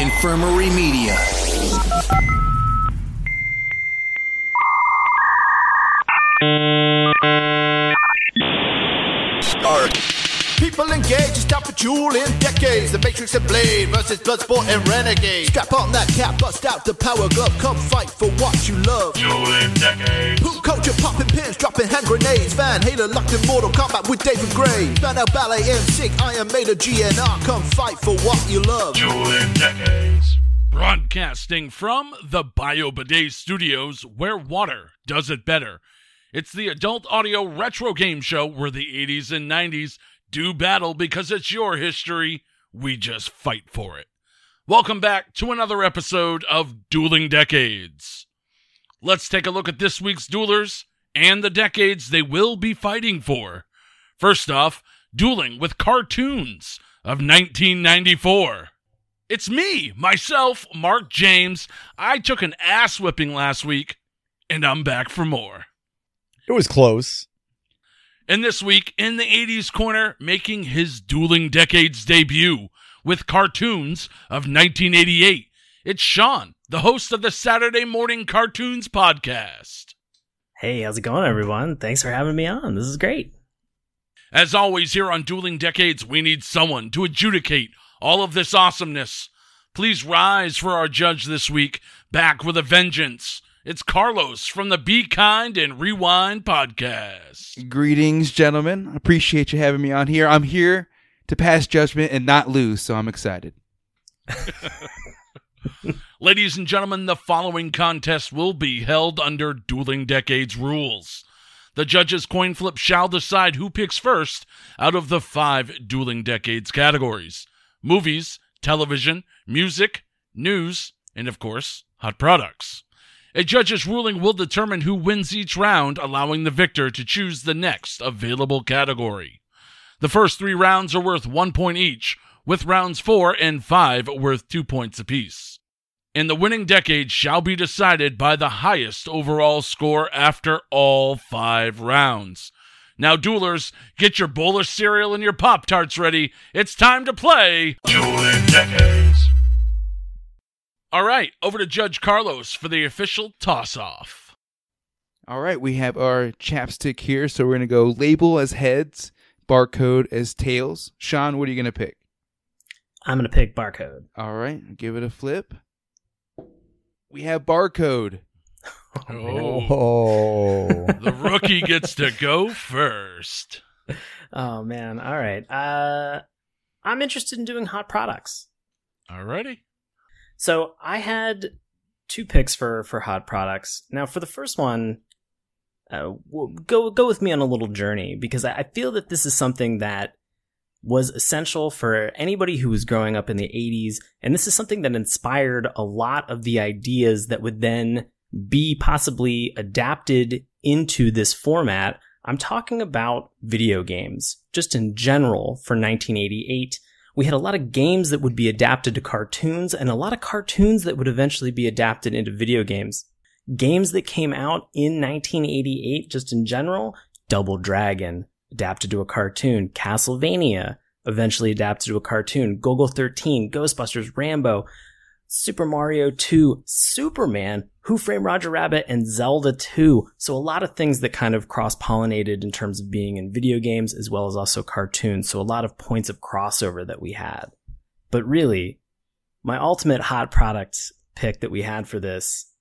Infirmary Media. People engaged, stop for jewel in decades. The Matrix and Blade versus Bloodsport and Renegade. Strap on that cap, bust out the power glove. Come fight for what you love. Dueling decades. Poop culture, popping pins, dropping hand grenades. Van Halen locked in Mortal Kombat with David Gray. Banner Ballet and Sick, Iron Maiden, GNR. Come fight for what you love. Dueling decades. Broadcasting from the Bio BioBidet Studios, where water does it better. It's the adult audio retro game show where the 80s and 90s do battle because it's your history. We just fight for it. Welcome back to another episode of Dueling Decades. Let's take a look at this week's duelers and the decades they will be fighting for. First off, dueling with cartoons of 1994. It's me, myself, Marc James. I took an ass whipping last week, and I'm back for more. It was close. And this week, in the 80s corner, making his dueling decades debut with cartoons of 1988, it's Sean, the host of the Saturday Mourning Cartoons podcast. Hey, how's it going, everyone? Thanks for having me on. This is great. As always, here on Dueling Decades, we need someone to adjudicate all of this awesomeness. Please rise for our judge this week, back with a vengeance. It's Carlos from the Be Kind and Rewind podcast. Greetings, gentlemen. Appreciate you having me on here. I'm here to pass judgment and not lose, so I'm excited. Ladies and gentlemen, the following contest will be held under Dueling Decades rules. The judges' coin flip shall decide who picks first out of the five Dueling Decades categories movies, television, music, news, and of course, hot products. A judge's ruling will determine who wins each round, allowing the victor to choose the next available category. The first three rounds are worth one point each, with rounds four and five worth two points apiece. And the winning decade shall be decided by the highest overall score after all five rounds. Now, duelers, get your bowl of cereal and your Pop Tarts ready. It's time to play Dueling decades. All right, over to Judge Carlos for the official toss off. All right, we have our chapstick here, so we're going to go label as heads, barcode as tails. Sean, what are you going to pick? I'm going to pick barcode. All right, give it a flip. We have barcode. Oh, Oh. the rookie gets to go first. Oh, man. All right. Uh, I'm interested in doing hot products. Alrighty. So I had two picks for for hot products. Now, for the first one, uh, go go with me on a little journey because I, I feel that this is something that was essential for anybody who was growing up in the 80s, and this is something that inspired a lot of the ideas that would then be possibly adapted into this format. I'm talking about video games, just in general, for 1988 we had a lot of games that would be adapted to cartoons and a lot of cartoons that would eventually be adapted into video games. Games that came out in 1988, just in general, Double Dragon, adapted to a cartoon, Castlevania, eventually adapted to a cartoon, Golgo 13, Ghostbusters, Rambo, Super Mario 2, Superman, Who Framed Roger Rabbit, and Zelda 2. So a lot of things that kind of cross pollinated in terms of being in video games as well as also cartoons. So a lot of points of crossover that we had. But really, my ultimate hot product pick that we had for this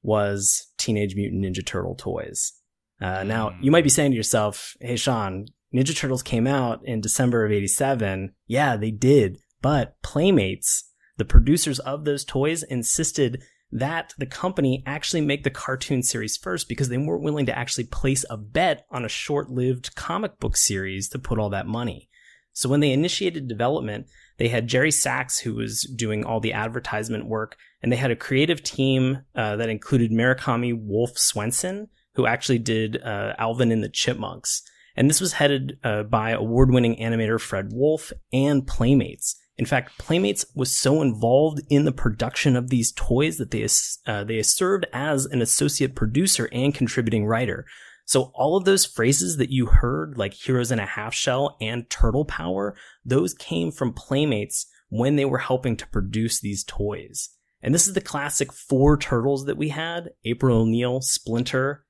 was Teenage Mutant Ninja Turtle toys. Uh, now, you might be saying to yourself, hey, Sean, Ninja Turtles came out in December of 87. Yeah, they did. But Playmates, the producers of those toys insisted that the company actually make the cartoon series first because they weren't willing to actually place a bet on a short lived comic book series to put all that money. So when they initiated development, they had Jerry Sachs, who was doing all the advertisement work, and they had a creative team uh, that included Murakami Wolf Swenson, who actually did uh, Alvin and the Chipmunks. And this was headed uh, by award winning animator Fred Wolf and Playmates. In fact, Playmates was so involved in the production of these toys that they, uh, they served as an associate producer and contributing writer. So all of those phrases that you heard, like heroes in a half shell and turtle power, those came from Playmates when they were helping to produce these toys. And this is the classic four turtles that we had April O'Neil, Splinter,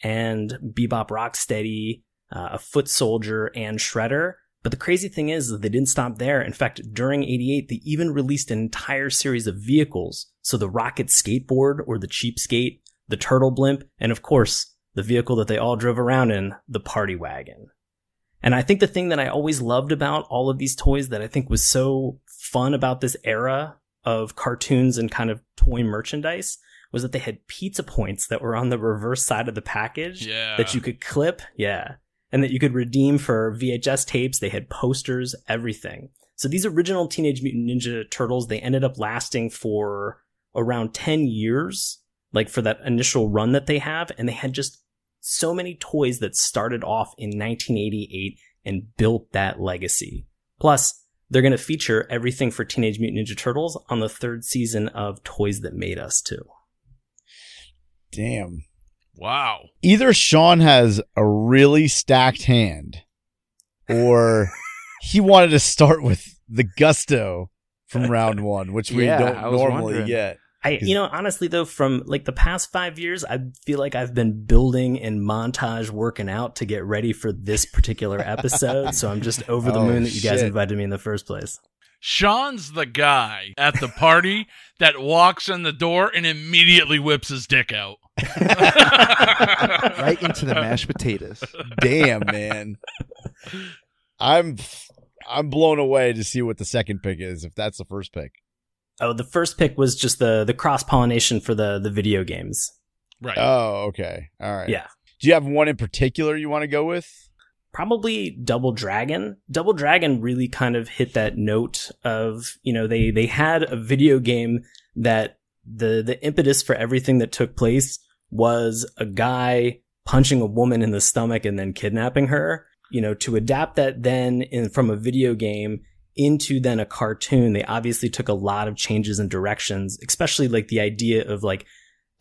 and Bebop Rocksteady, uh, a foot soldier, and Shredder. But the crazy thing is that they didn't stop there. In fact, during 88, they even released an entire series of vehicles. So the rocket skateboard or the cheap skate, the turtle blimp, and of course, the vehicle that they all drove around in, the party wagon. And I think the thing that I always loved about all of these toys that I think was so fun about this era of cartoons and kind of toy merchandise was that they had pizza points that were on the reverse side of the package Yeah. that you could clip. Yeah. And that you could redeem for VHS tapes. They had posters, everything. So these original Teenage Mutant Ninja Turtles, they ended up lasting for around 10 years, like for that initial run that they have. And they had just so many toys that started off in 1988 and built that legacy. Plus, they're going to feature everything for Teenage Mutant Ninja Turtles on the third season of Toys That Made Us, too. Damn. Wow. Either Sean has a really stacked hand, or he wanted to start with the gusto from round one, which we Yeah, don't I normally wondering. get. I, you know, honestly though, from like the past five years, I feel like I've been building and montage working out to get ready for this particular episode. so I'm just over the Oh, moon that you guys shit. invited me in the first place. Sean's the guy at the party that walks in the door and immediately whips his dick out. right into the mashed potatoes. Damn, man. I'm I'm blown away to see what the second pick is. If that's the first pick, Oh, the first pick was just the the cross pollination for the the video games. Right. oh, okay, all right. Yeah. Do you have one in particular you want to go with? probably Double Dragon. Double Dragon really kind of hit that note of, you know, they they had a video game that the the impetus for everything that took place was a guy punching a woman in the stomach and then kidnapping her. You know, to adapt that then in from a video game into then a cartoon, they obviously took a lot of changes and directions, especially like the idea of like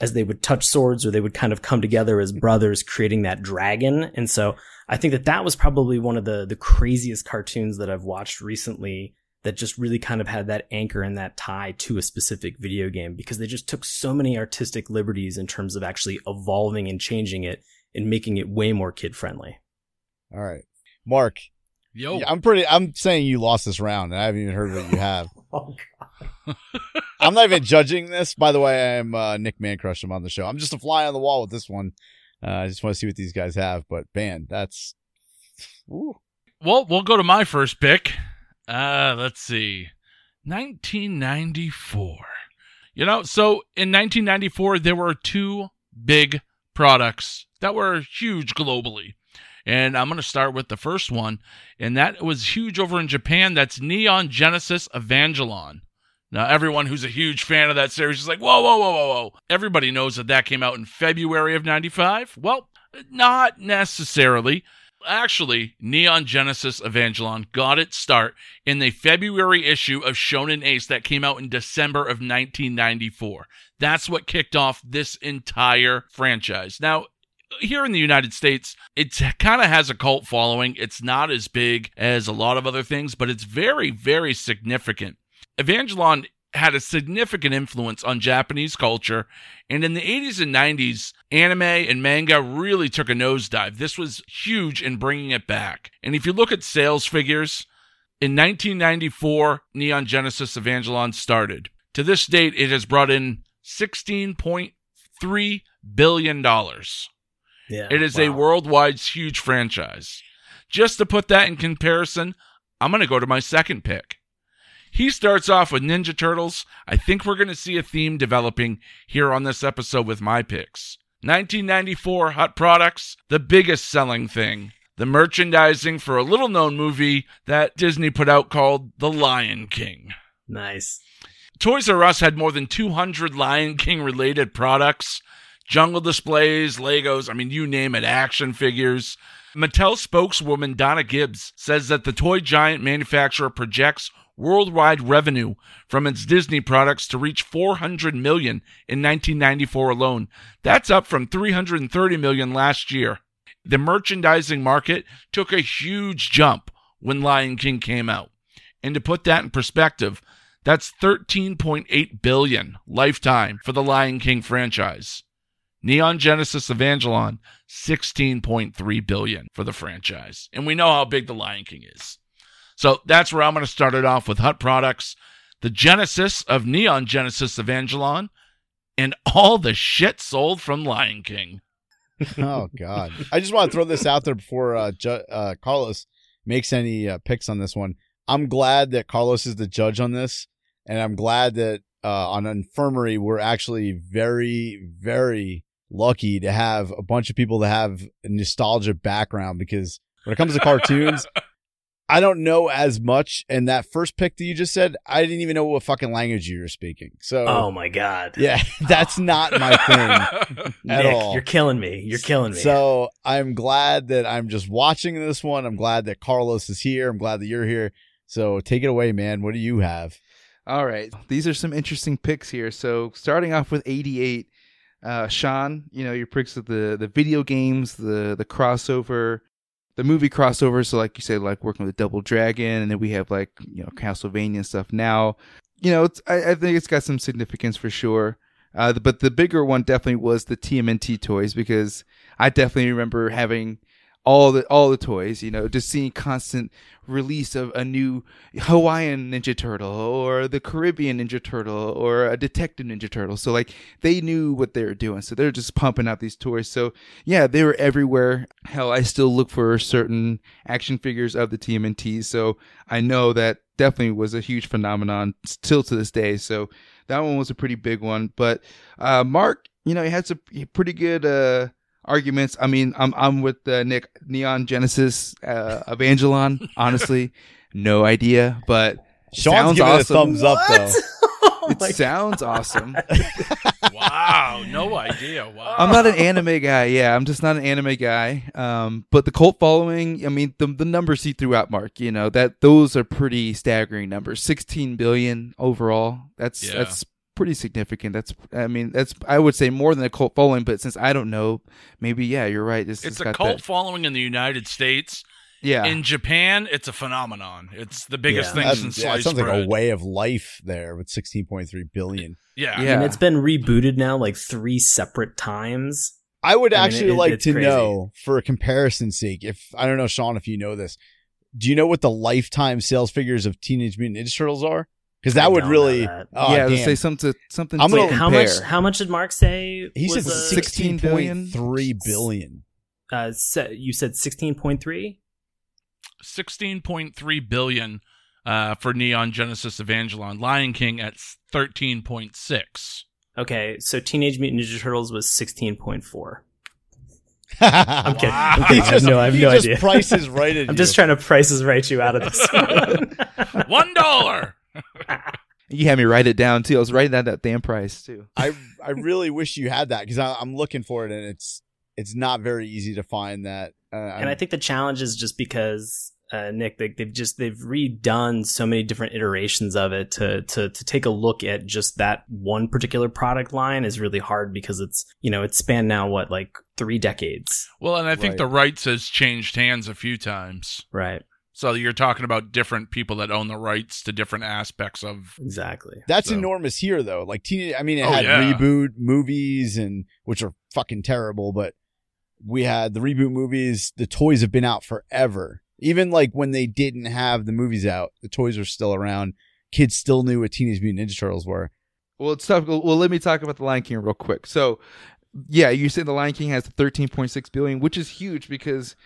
as they would touch swords or they would kind of come together as brothers creating that dragon. And so I think that that was probably one of the the craziest cartoons that I've watched recently that just really kind of had that anchor and that tie to a specific video game because they just took so many artistic liberties in terms of actually evolving and changing it and making it way more kid friendly. All right, Marc. Yo. I'm pretty. I'm saying you lost this round, and I haven't even heard what you have. I'm not even judging this. By the way, I'm uh, Nick Mancrush. I'm on the show. I'm just a fly on the wall with this one. Uh, I just want to see what these guys have. But man, that's. Ooh. Well, we'll go to my first pick. Uh, let's see. 1994. You know, so in 1994, there were two big products that were huge globally. And I'm going to start with the first one. And that was huge over in Japan. That's Neon Genesis Evangelion. Now, everyone who's a huge fan of that series is like, whoa, whoa, whoa, whoa, whoa. Everybody knows that that came out in February of 95. Well, not necessarily. Actually, Neon Genesis Evangelion got its start in the February issue of Shonen Ace that came out in December of 1994. That's what kicked off this entire franchise. Now, here in the United States, it kind of has a cult following. It's not as big as a lot of other things, but it's very, very significant. Evangelion had a significant influence on Japanese culture, and in the 80s and 90s, anime and manga really took a nosedive. This was huge in bringing it back. And if you look at sales figures, in 1994, Neon Genesis Evangelion started. To this date, it has brought in $16.3 billion. Yeah. It is a worldwide huge franchise. Just to put that in comparison, I'm going to go to my second pick. He starts off with Ninja Turtles. I think we're going to see a theme developing here on this episode with my picks. 1994 Hot Products, the biggest selling thing, the merchandising for a little known movie that Disney put out called The Lion King. Nice. Toys R Us had more than 200 Lion King related products jungle displays, Legos, I mean, you name it, action figures. Mattel spokeswoman Donna Gibbs says that the toy giant manufacturer projects worldwide revenue from its Disney products to reach 400 million in 1994 alone. That's up from 330 million last year. The merchandising market took a huge jump when Lion King came out. And to put that in perspective, that's 13.8 billion lifetime for the Lion King franchise. Neon Genesis Evangelion 16.3 billion for the franchise. And we know how big the Lion King is. So that's where I'm going to start it off with Hut Products, the genesis of Neon Genesis Evangelion, and all the shit sold from Lion King. oh God! I just want to throw this out there before uh, Ju- uh, Carlos makes any uh, picks on this one. I'm glad that Carlos is the judge on this, and I'm glad that uh, on Infirmary we're actually very, very lucky to have a bunch of people that have a nostalgia background because when it comes to cartoons, I don't know as much. And that first pick that you just said, I didn't even know what fucking language you were speaking. So, Oh my god. yeah, that's not my thing at Nick, all. you're killing me. You're killing me. So I'm glad that I'm just watching this one. I'm glad that Carlos is here. I'm glad that you're here. So take it away, man. What do you have? All right. These are some interesting picks here. So starting off with 88, uh, Sean, you know, your picks of the, the video games, the, the crossover, the movie crossover. So like you said, like working with the Double Dragon and then we have like, you know, Castlevania and stuff now. You know, I, I think it's got some significance for sure. Uh, but the bigger one definitely was the TMNT toys because I definitely remember having all the all the toys, you know, just seeing constant release of a new Hawaiian Ninja Turtle or the Caribbean Ninja Turtle or a Detective Ninja Turtle. So like they knew what they were doing. So they're just pumping out these toys. So yeah, they were everywhere. Hell, I still look for certain action figures of the TMNT. So I know that definitely was a huge phenomenon still to this day. So that one was a pretty big one. But uh Marc, you know, he had some pretty good uh arguments. I mean, I'm I'm with uh, Nick Neon Genesis uh, Evangelon. Honestly, no idea, but Sean's sounds giving it a awesome. thumbs up though. oh It my sounds awesome. wow, no idea. Wow. I'm not an anime guy. Yeah, I'm just not an anime guy. Um, but the cult following, I mean, the the numbers he threw out, Marc, you know that those are pretty staggering numbers. 16 billion overall. That's Yeah. that's pretty significant. That's I mean, that's I would say more than a cult following. But since I don't know, maybe yeah, you're right. This It's has a got cult that- following in the United States. yeah, In Japan, it's a phenomenon. It's the biggest Yeah. things in That's- yeah, it sliced sounds like a way of life there with 16.3 billion. yeah. Yeah. And it's been rebooted now like three separate times. I would I mean, actually it- like it's to crazy. know, for a comparison's sake, if I don't know, Sean, if you know this, do you know what the lifetime sales figures of Teenage Mutant Ninja Turtles are? Because I that would really, that. oh, yeah, let's say something something. I'm to gonna- Wait, how compare. much? How much did Marc say? he said was, uh, 16 billion? 16.3 billion. Uh, se- you said sixteen point three. 16.3 billion uh, for Neon Genesis Evangelion. Lion King at 13.6. Okay, so Teenage Mutant Ninja Turtles was sixteen point four. I'm I'm kidding. I'm kidding. He I have no, I have no just idea. prices right I'm you. just trying to prices right you out of this. one. One dollar. You had me write it down too. I was writing down that damn price too. I I really wish you had that because I'm looking for it and it's it's not very easy to find that. Uh, and I think the challenge is just because uh, Nick, they, they've just they've redone so many different iterations of it to to to take a look at just that one particular product line is really hard because it's you know it's spanned now what like three decades, Well, and I think Right. the rights has changed hands a few times. right? So you're talking about different people that own the rights to different aspects of. Exactly. That's So- enormous here though. Like teen, I mean, it Oh, had yeah. reboot movies and which are fucking terrible, but we had the reboot movies. The toys have been out forever. Even like when they didn't have the movies out, the toys were still around. Kids still knew what Teenage Mutant Ninja Turtles were. Well, it's tough. Well, let me talk about the Lion King real quick. So, yeah, you said the Lion King has 13.6 billion, which is huge because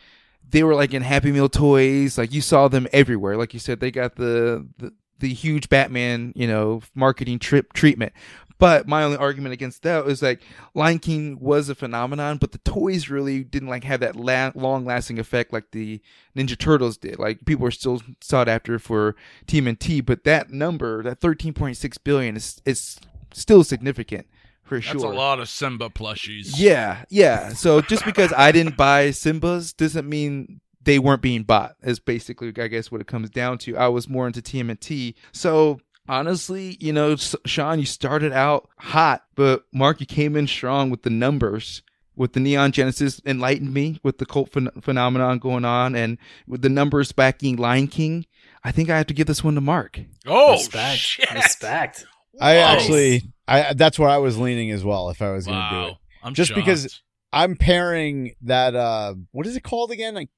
they were like in Happy Meal toys. Like you saw them everywhere. Like you said, they got the the, the huge Batman, you know, marketing trip treatment. But my only argument against that is like Lion King was a phenomenon, but the toys really didn't like have that la- long lasting effect like the Ninja Turtles did. Like people are still sought after for TMNT, but that number, that 13.6 billion, is is still significant for sure. That's a lot of Simba plushies. Yeah, yeah. So just because I didn't buy Simba's doesn't mean they weren't being bought. Is basically, I guess, what it comes down to. I was more into TMNT, so honestly, you know, Sean, you started out hot, but Marc, you came in strong with the numbers. With the Neon Genesis enlightened me with the cult ph- phenomenon going on, and with the numbers backing Lion King, I think I have to give this one to Marc. Oh, respect, shit. respect. I actually, I that's where I was leaning as well. If I was going to do it, I'm just shocked. because I'm pairing that. uh What is it called again? Like,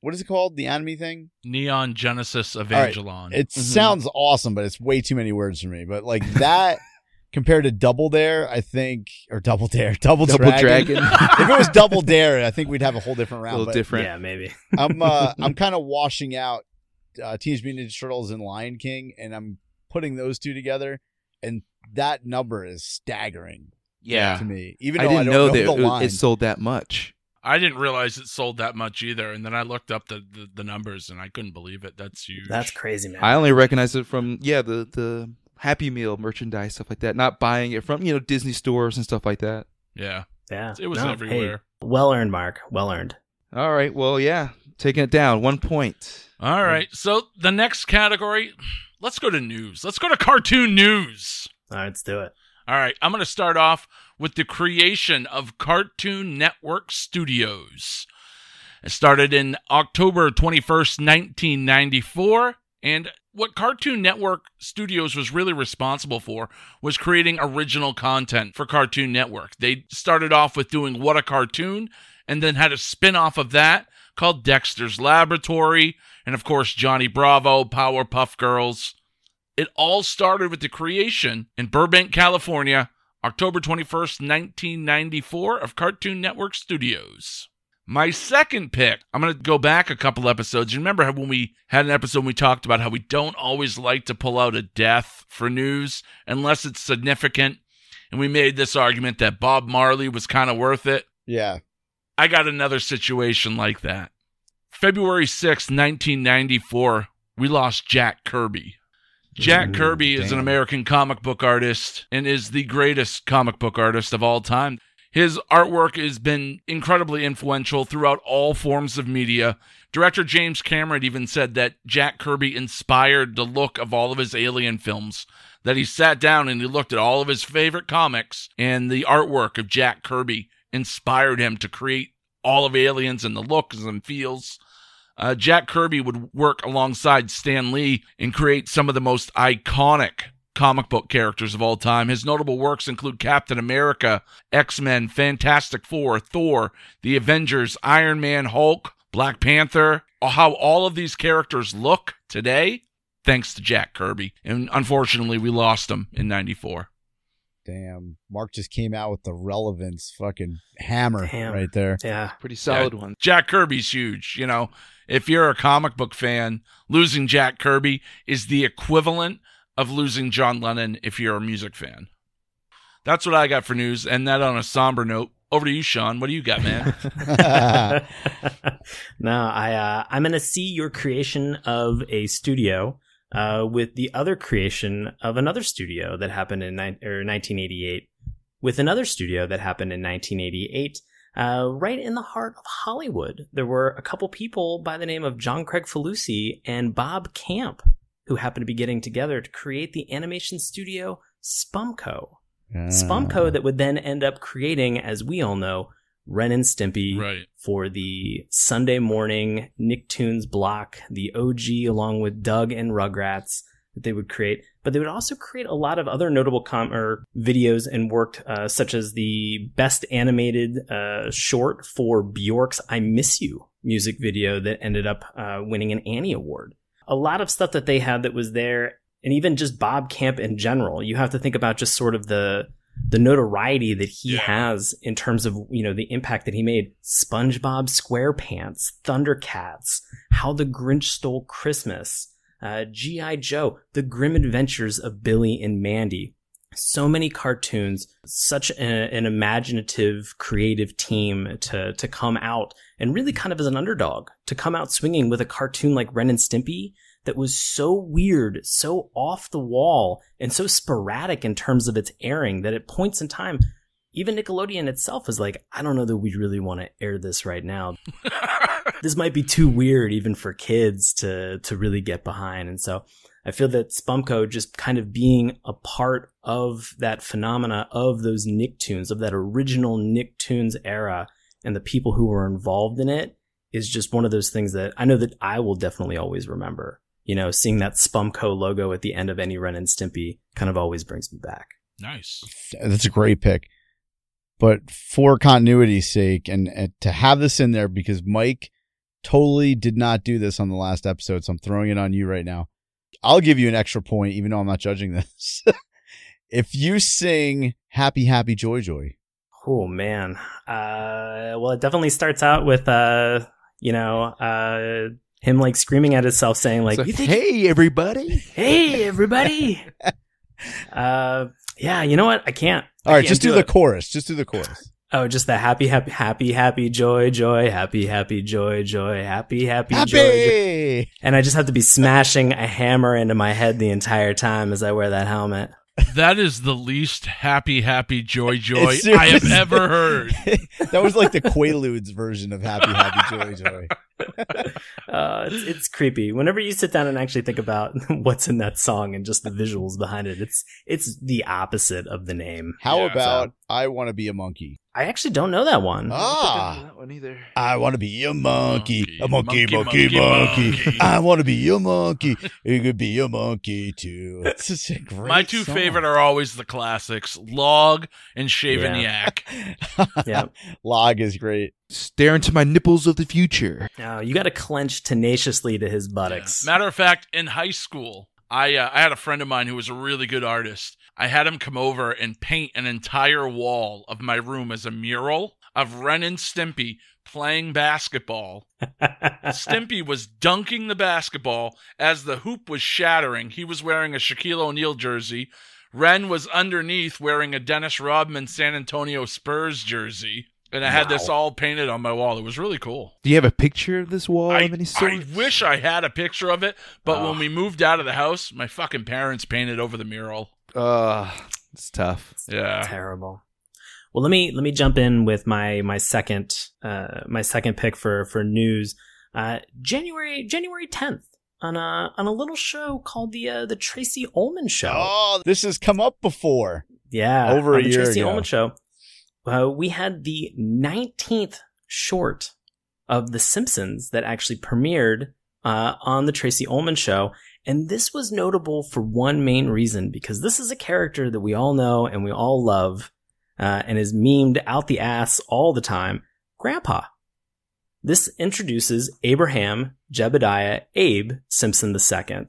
what is it called? The anime thing? Neon Genesis right. Evangelion. It Mhm. sounds awesome, but it's way too many words for me. But like that compared to Double Dare, I think, or Double Dare, Double, Double Dragon. Dragon. if it was Double Dare, I think we'd have a whole different round. a round. little different. Yeah, maybe. I'm uh, I'm kind of washing out uh, Teenage Mutant Ninja Turtles and Lion King, and I'm putting those two together, and that number is staggering Yeah. to me. Even I though I, didn't don't know know, that the it, line. it sold that much. I didn't realize it sold that much either, and then I looked up the, the, the numbers and I couldn't believe it. That's huge. That's crazy, man. I only recognize it from yeah the the Happy Meal merchandise stuff like that. Not buying it from you know Disney stores and stuff like that. yeah, yeah, it was No, hey, everywhere. well earned, Marc. Well earned. All right, well yeah, taking it down one point. All right, so the next category, let's go to news. Let's go to cartoon news. All right, let's do it. All right, I'm going to start off with the creation of Cartoon Network Studios. It started in October 21st, 1994, and what Cartoon Network Studios was really responsible for was creating original content for Cartoon Network. They started off with doing What a Cartoon and then had a spin off of that called Dexter's Laboratory, and of course, Johnny Bravo, Powerpuff Girls. It all started with the creation in Burbank, California, October 21st, 1994, of Cartoon Network Studios. My second pick, I'm going to go back a couple episodes. You remember when we had an episode, we talked about how we don't always like to pull out a death for news unless it's significant. And we made this argument that Bob Marley was kind of worth it. yeah, I got another situation like that. February 6, 1994, we lost Jack Kirby. Jack Ooh, Kirby is an. American comic book artist and is the greatest comic book artist of all time. His artwork has been incredibly influential throughout all forms of media. Director James Cameron even said that Jack Kirby inspired the look of all of his alien films. That he sat down and he looked at all of his favorite comics, and the artwork of Jack Kirby inspired him to create all of Aliens and the looks and feels. Uh, Jack Kirby would work alongside Stan Lee and create some of the most iconic comic book characters of all time. His notable works include Captain America, X Men, Fantastic Four, Thor, The Avengers, Iron Man, Hulk, Black Panther. How all of these characters look today, thanks to Jack Kirby. And unfortunately, we lost him in 94. damn. Marc just came out with the relevance fucking hammer Damn. right there. Yeah. Pretty solid Yeah. one. Jack Kirby's huge. You know, if you're a comic book fan, losing Jack Kirby is the equivalent of losing John Lennon if you're a music fan. That's what I got for news. And that on a somber note. Over to you, Sean. What do you got, man? no, I uh, I'm gonna see your creation of a studio uh, with the other creation of another studio that happened in ni- or 1988, with another studio that happened in 1988. Uh, right in the heart of Hollywood, there were a couple people by the name of John Kricfalusi and Bob Camp who happened to be getting together to create the animation studio Spumco. Spumco that would then end up creating, as we all know, Ren and Stimpy right. for the Sunday morning Nicktoons block, the OG along with Doug and Rugrats that they would create. But they would also create a lot of other notable com- or videos and worked, uh, such as the best animated uh, short for Bjork's "I Miss You" music video that ended up uh, winning an Annie Award. A lot of stuff that they had that was there, and even just Bob Camp in general. You have to think about just sort of the the notoriety that he Yeah. has in terms of you know the impact that he made spongebob squarepants thundercats how the grinch stole christmas uh, gi joe the grim adventures of billy and mandy so many cartoons, such a, an imaginative, creative team to to come out and really kind of as an underdog to come out swinging with a cartoon like Ren and Stimpy that was so weird, so off the wall, and so sporadic in terms of its airing that at points in time, even Nickelodeon itself is like, I don't know that we really want to air this right now. this might be too weird even for kids to to really get behind. And so I feel that Spumco just kind of being a part of that phenomena of those Nicktoons, of that original Nicktoons era and the people who were involved in it is just one of those things that I know that I will definitely always remember. You know, seeing that Spumco logo at the end of any Ren and Stimpy kind of always brings me back. Nice. That's a great pick. But for continuity's sake, and, and to have this in there because Mike totally did not do this on the last episode, so I'm throwing it on you right now. I'll give you an extra point, even though I'm not judging this. if you sing Happy, Happy, Joy, Joy. Oh, man. Uh, well, it definitely starts out with, uh, you know, uh, him like screaming at himself saying like, So, "You think hey, everybody. hey everybody uh yeah you know what i can't I All right, can't just do, the it. chorus. Just do the chorus. Oh just the happy happy happy happy joy joy happy happy joy joy happy happy, Happy. joy, joy and i just have to be smashing a hammer into my head the entire time as i wear that helmet That is the least happy, happy, joy, joy I have ever heard. that was like the Quaaludes version of Happy, Happy, Joy, Joy. Uh it's, it's creepy whenever you sit down and actually think about what's in that song and just the visuals behind it it's it's the opposite of the name How Yeah. about I Want to Be a Monkey? i actually don't know that one Ah. that one either. I want to be a monkey, Monkey, a monkey, monkey, monkey, monkey, monkey. monkey. I want to be a monkey. You could be a monkey too. It's such a great. My two song. favorite are always the classics Log and Shaven Yeah. Yak. yeah Log is great. Stare into my nipples of the future. No, you got to clench tenaciously to his buttocks. Matter of fact, in high school, I uh, I had a friend of mine who was a really good artist. I had him come over and paint an entire wall of my room as a mural of Ren and Stimpy playing basketball. Stimpy was dunking the basketball as the hoop was shattering. He was wearing a Shaquille O'Neal jersey. Ren was underneath wearing a Dennis Rodman San Antonio Spurs jersey. And I had this all painted on my wall. It was really cool. Do you have a picture of this wall I, of any sort? I wish I had a picture of it, but Oh. when we moved out of the house, my fucking parents painted over the mural. Uh, it's tough. Yeah. Terrible. Well, let me let me jump in with my my second uh my second pick for for news. Uh, January January tenth on a on a little show called the uh, the Tracey Ullman Show. Oh, this has come up before. Yeah, Over on a the year Tracey ago. Ullman Show. Uh, we had the 19th short of The Simpsons that actually premiered uh, on the Tracey Ullman Show, and this was notable for one main reason because this is a character that we all know and we all love, uh, and is memed out the ass all the time. Grandpa. This introduces Abraham Jebediah Abe Simpson II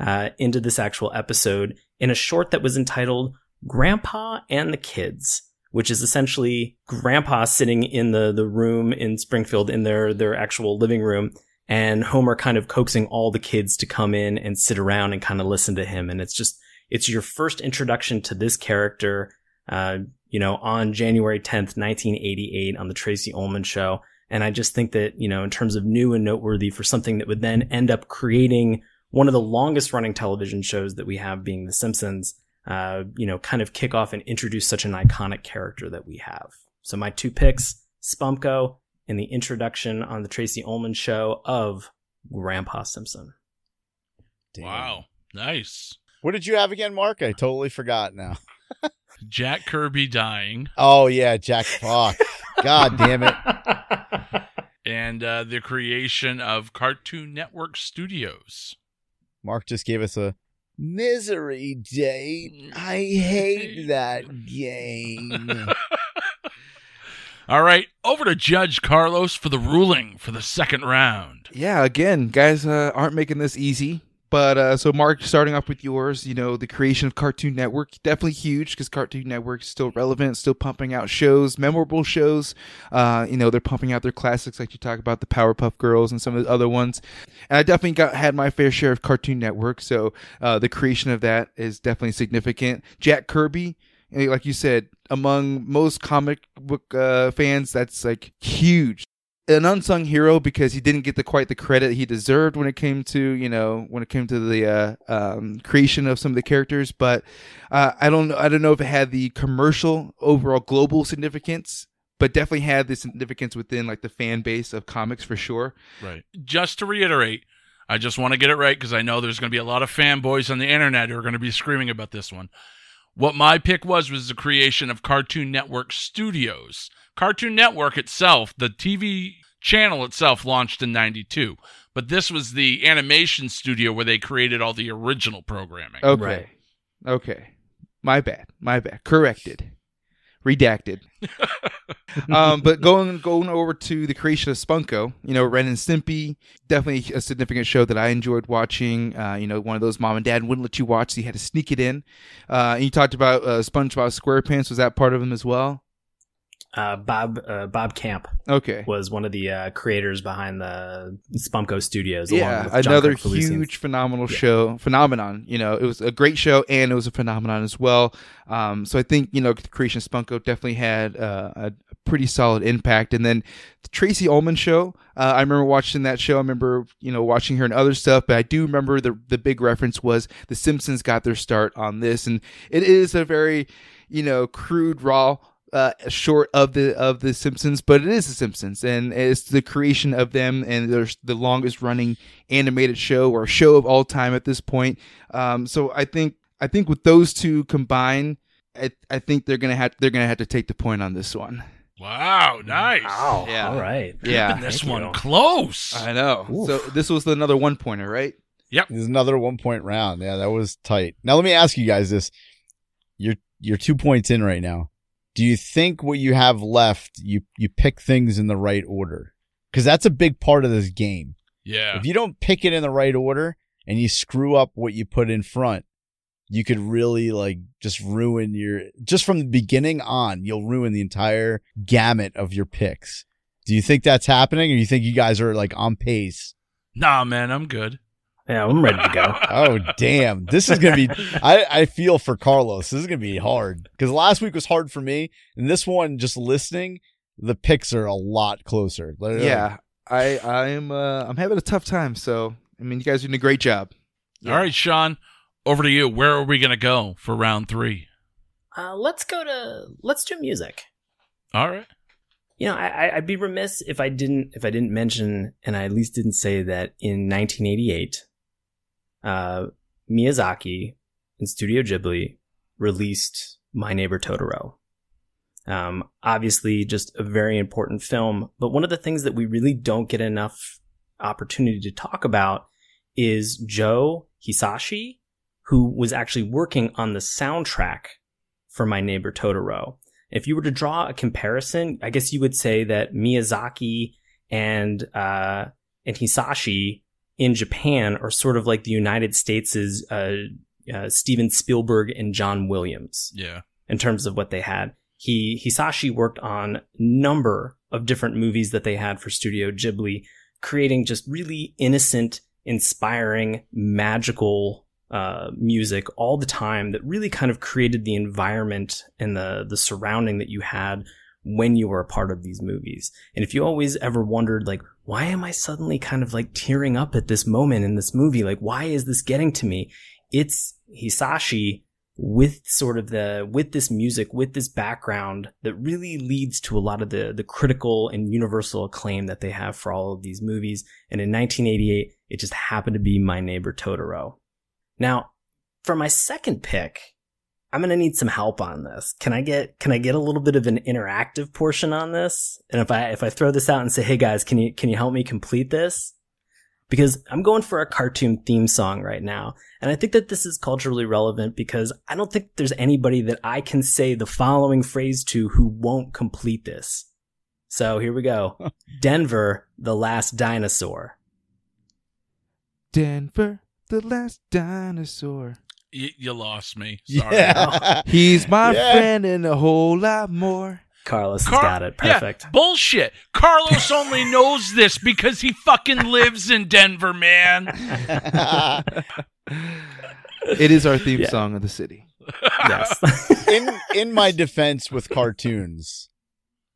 uh, into this actual episode in a short that was entitled Grandpa and the Kids, which is essentially Grandpa sitting in the, the room in Springfield in their, their actual living room and Homer kind of coaxing all the kids to come in and sit around and kind of listen to him. And it's just, it's your first introduction to this character, uh, you know, on January 10th, 1988 on the Tracey Ullman show. And I just think that, you know, in terms of new and noteworthy for something that would then end up creating one of the longest running television shows that we have being The Simpsons, uh, you know, kind of kick off and introduce such an iconic character that we have. So my two picks, Spumco and the introduction on the Tracey Ullman show of Grandpa Simpson. Damn. Wow. Nice. What did you have again, Marc? I totally forgot now. Jack Kirby dying Oh yeah, Jack. Fuck. God damn it. and uh, the creation of Cartoon Network Studios. Marc just gave us a misery date. I hate that game. All right, over to Judge Carlos for the ruling for the second round. Yeah, again, guys uh, aren't making this easy. But uh, so, Marc, starting off with yours, you know, the creation of Cartoon Network, definitely huge because Cartoon Network is still relevant, still pumping out shows, memorable shows. Uh, you know, they're pumping out their classics, like you talk about the Powerpuff Girls and some of the other ones. And I definitely got had my fair share of Cartoon Network, so uh, the creation of that is definitely significant. Jack Kirby, eh, like you said, among most comic book uh, fans, that's like huge an unsung hero because he didn't get the quite the credit he deserved when it came to you know when it came to the uh, um, creation of some of the characters. But uh, I don't I don't know if it had the commercial overall global significance. But definitely had the significance within like the fan base of comics for sure. Right. Just to reiterate, I just want to get it right because I know there's going to be a lot of fanboys on the internet who are going to be screaming about this one. What my pick was was the creation of Cartoon Network Studios. Cartoon Network itself, the TV channel itself launched in 92, but this was the animation studio where they created all the original programming. Okay. Right. Okay. My bad. My bad. Corrected. Redacted. um, but going going over to the creation of Spumco, you know, Ren and Stimpy, definitely a significant show that I enjoyed watching. Uh, you know, one of those mom and dad wouldn't let you watch, so you had to sneak it in. Uh, and you talked about uh, SpongeBob SquarePants. Was that part of them as well? Uh, Bob uh, Bob Camp Okay. was one of the uh, creators behind the Spumco Studios. along Yeah, with another huge phenomenal show, phenomenon. You know, it was a great show and it was a phenomenon as well. Um, so I think you know, the creation of Spumco definitely had uh, a pretty solid impact. And then the Tracey Ullman show, uh, I remember watching that show. I remember you know watching her and other stuff, but I do remember the the big reference was the Simpsons got their start on this, and it is a very you know crude, raw uh, short of the of the Simpsons, but it is the Simpsons, and it's the creation of them, and there's the longest running animated show or show of all time at this point. Um, so I think I think with those two combined, I, I think they're gonna have they're gonna have to take the point on this one. Wow, nice. Wow. Yeah. All right. Yeah, Keeping this Thank one you. close. I know. Oof. So this was another one pointer, right? Yep. is another one point round. Yeah, that was tight. Now let me ask you guys this. You're you're two points in right now. Do you think what you have left, you you pick things in the right order? Because that's a big part of this game. yeah. If you don't pick it in the right order and you screw up what you put in front, you could really like just ruin your just from the beginning on, you'll ruin the entire gamut of your picks. Do you think that's happening or you think you guys are like on pace? Nah, man, I'm good. Yeah, I'm ready to go. Oh damn. This is gonna be I, I feel for Carlos. This is gonna be hard. Because last week was hard for me. And this one, just listening, the picks are a lot closer. Like, Yeah. I I am uh, I'm having a tough time. So I mean, you guys are doing a great job. All right, Sean, over to you. Where are we going to go for round three? Uh, let's go to let's do music. All right. You know, I, I- I'd be remiss if I didn't if I didn't mention, and I at least didn't say that in 1988, uh, Miyazaki and Studio Ghibli released My Neighbor Totoro. Um, obviously, just a very important film, but one of the things that we really don't get enough opportunity to talk about is Joe Hisaishi, who was actually working on the soundtrack for My Neighbor Totoro. If you were to draw a comparison, I guess you would say that Miyazaki and uh, and Hisaishi in Japan are sort of like the United States' uh, uh, Steven Spielberg and John Williams Yeah. in terms of what they had. He Hisaishi worked on a number of different movies that they had for Studio Ghibli, creating just really innocent, inspiring, magical uh, music all the time that really kind of created the environment and the the surrounding that you had when you were a part of these movies. And if you always ever wondered like why am I suddenly kind of like tearing up at this moment in this movie? Like why is this getting to me? It's Hisaishi with sort of the with this music with this background that really leads to a lot of the the critical and universal acclaim that they have for all of these movies and in 1988 it just happened to be my neighbor totoro now for my second pick i'm going to need some help on this can i get can i get a little bit of an interactive portion on this and if i if i throw this out and say hey guys can you can you help me complete this because I'm going for a cartoon theme song right now. And I think that this is culturally relevant because I don't think there's anybody that I can say the following phrase to who won't complete this. So here we go. Denver, the last dinosaur. Denver, the last dinosaur. Y- you lost me. Sorry. Yeah. He's my Yeah. friend and a whole lot more. Carlos has Car- got it. yeah, Perfect. bullshit. Carlos only knows this because he fucking lives in Denver, man. It is our theme Yeah. song of the city. yes. in in my defense with cartoons,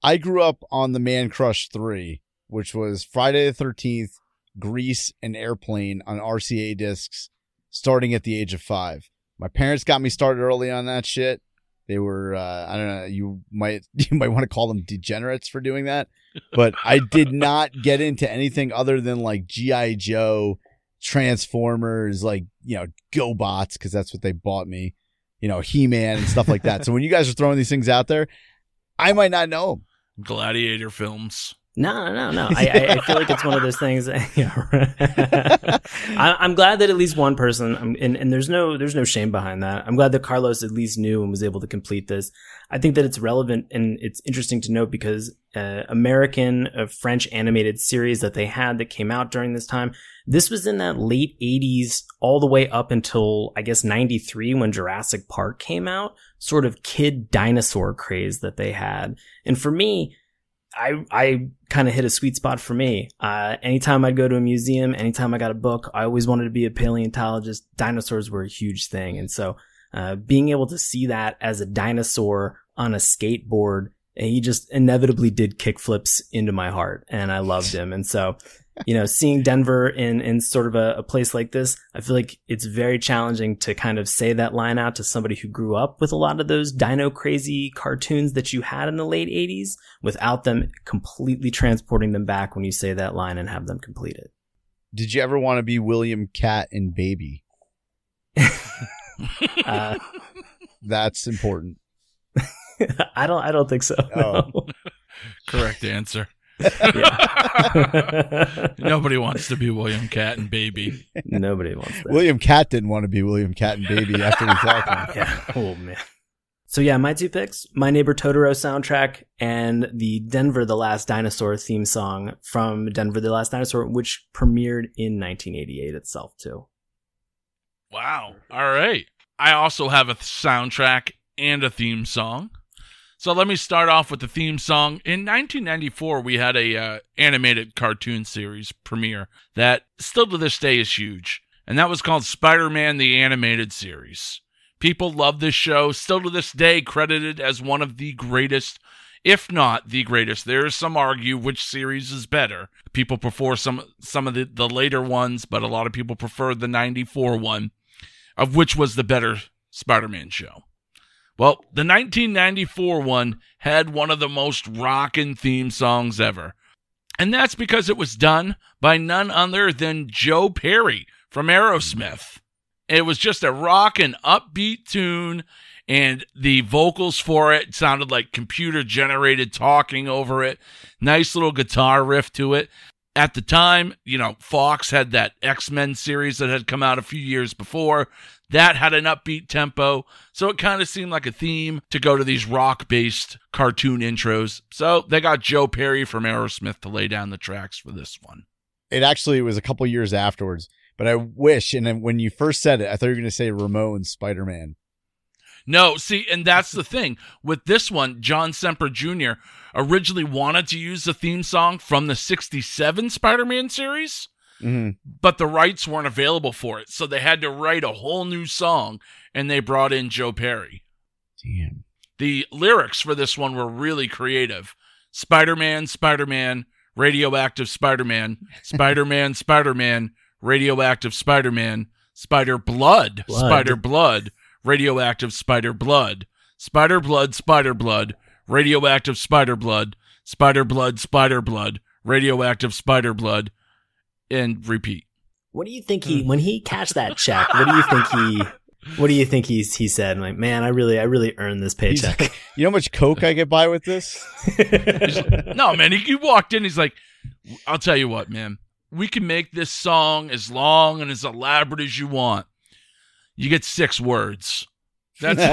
I grew up on the Man Crush 3, which was Friday the 13th, Grease, and Airplane on RCA discs starting at the age of 5. My parents got me started early on that shit. They were uh, I don't know, you might you might want to call them degenerates for doing that, but I did not get into anything other than like GI Joe, Transformers, like, you know, GoBots cuz that's what they bought me you know, He Man and stuff like that. So when you guys are throwing these things out there, I might not know. Gladiator films. No, no, no. I, I, I feel like it's one of those things. I, I'm glad that at least one person, um, and, and there's no there's no shame behind that. I'm glad that Carlos at least knew and was able to complete this. I think that it's relevant and it's interesting to note because uh, American uh, French animated series that they had that came out during this time. This was in that late 80s, all the way up until I guess 93 when Jurassic Park came out. Sort of kid dinosaur craze that they had, and for me. I I kind of hit a sweet spot for me. Uh, anytime I'd go to a museum, anytime I got a book, I always wanted to be a paleontologist. Dinosaurs were a huge thing, and so uh, being able to see that as a dinosaur on a skateboard, he just inevitably did kickflips into my heart, and I loved him. And so, you know, seeing Denver in in sort of a, a place like this, I feel like it's very challenging to kind of say that line out to somebody who grew up with a lot of those dino crazy cartoons that you had in the late '80s without them completely transporting them back when you say that line and have them complete it. Did you ever want to be William Cat and Baby? Uh, That's important. I don't. I don't think so. Oh. Correct answer. Yeah. Nobody wants to be William Cat and Baby. Nobody wants that. William Cat didn't want to be William Cat and Baby after we talked. yeah. Oh man. So yeah, my two picks: My Neighbor Totoro soundtrack and the Denver the Last Dinosaur theme song from Denver the Last Dinosaur, which premiered in 1988 itself too. Wow. All right. I also have a th- soundtrack and a theme song. So let me start off with the theme song. In 1994, we had a uh, animated cartoon series premiere that still to this day is huge, and that was called Spider-Man: The Animated Series. People love this show, still to this day credited as one of the greatest, if not the greatest. There's some argue which series is better. People prefer some some of the, the later ones, but a lot of people prefer the 94 one, of which was the better Spider-Man show. Well, the 1994 one had one of the most rockin' theme songs ever. And that's because it was done by none other than Joe Perry from Aerosmith. It was just a rockin' upbeat tune, and the vocals for it sounded like computer generated talking over it. Nice little guitar riff to it. At the time, you know, Fox had that X Men series that had come out a few years before. That had an upbeat tempo, so it kind of seemed like a theme to go to these rock based cartoon intros. So they got Joe Perry from Aerosmith to lay down the tracks for this one. It actually was a couple years afterwards, but I wish. And then when you first said it, I thought you were going to say Ramones Spider Man. No, see, and that's the thing. With this one, John Semper Jr. originally wanted to use the theme song from the 67 Spider Man series, Mm-hmm. but the rights weren't available for it. So they had to write a whole new song, and they brought in Joe Perry. Damn. The lyrics for this one were really creative Spider Man, Spider Man, radioactive Spider Man, Spider Man, Spider Man, radioactive Spider Man, Spider Blood, Blood. Spider Blood, radioactive Spider Blood, Spider Blood, Spider Blood, radioactive Spider Blood, Spider Blood, Spider Blood, radioactive Spider Blood, and repeat. What do you think he hmm. when he cashed that check? What do you think he? What do you think he's he said? like, man, I really, I really earned this paycheck. You know how much coke I get by with this? No, man, he, he walked in. He's like, I'll tell you what, man. We can make this song as long and as elaborate as you want. You get six words. That's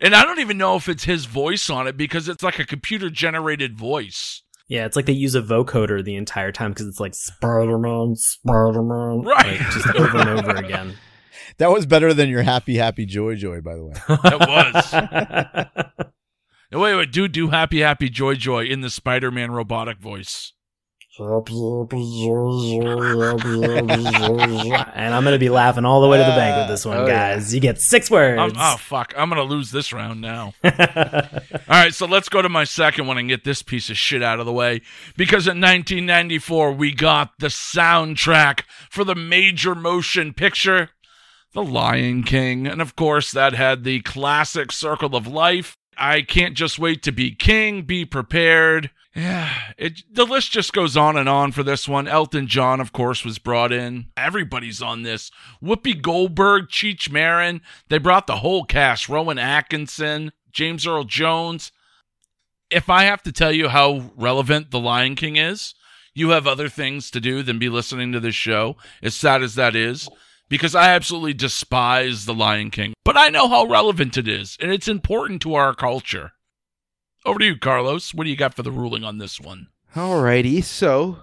and I don't even know if it's his voice on it because it's like a computer generated voice. Yeah, it's like they use a vocoder the entire time because it's like Spider Man, Spider Man, Right. like, just over and over again. That was better than your happy, happy, joy, joy. By the way, That was. No, wait, wait, do do happy, happy, joy, joy in the Spider-Man robotic voice. and I'm gonna be laughing all the way to the bank with this one, Oh, yeah. guys. You get six words. I'm, oh fuck! I'm gonna lose this round now. All right, so let's go to my second one and get this piece of shit out of the way. Because in 1994, we got the soundtrack for the major motion picture, The Lion King. And of course, that had the classic Circle of Life. I can't just wait to be king, be prepared. Yeah, it, the list just goes on and on for this one. Elton John, of course, was brought in. Everybody's on this. Whoopi Goldberg, Cheech Marin. They brought the whole cast. Rowan Atkinson, James Earl Jones. If I have to tell you how relevant The Lion King is, you have other things to do than be listening to this show, as sad as that is, because I absolutely despise The Lion King. But I know how relevant it is, and it's important to our culture. Over to you, Carlos. What do you got for the ruling on this one? Alrighty, so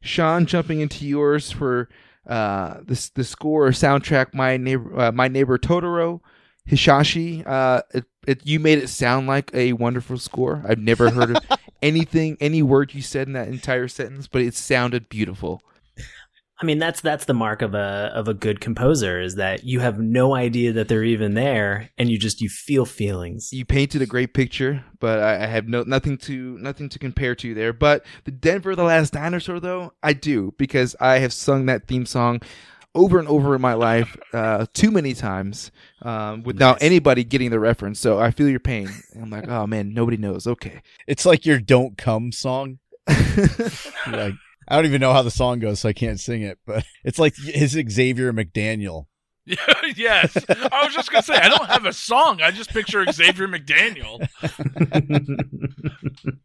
Sean, jumping into yours for uh, the the score or soundtrack, my neighbor, uh, my neighbor Totoro, Hisaishi. Uh, it, it, you made it sound like a wonderful score. I've never heard of anything, any word you said in that entire sentence, but it sounded beautiful. I mean, that's that's the mark of a of a good composer is that you have no idea that they're even there, and you just you feel feelings. You painted a great picture, but I, I have no nothing to nothing to compare to there. But the Denver the Last Dinosaur, though, I do because I have sung that theme song over and over in my life uh, too many times um, without anybody getting the reference. So I feel your pain. And I'm like, oh man, nobody knows. Okay, it's like your "Don't Come" song. like I don't even know how the song goes, so I can't sing it. But it's like his Xavier McDaniel. yes. I was just going to say, I don't have a song. I just picture Xavier McDaniel.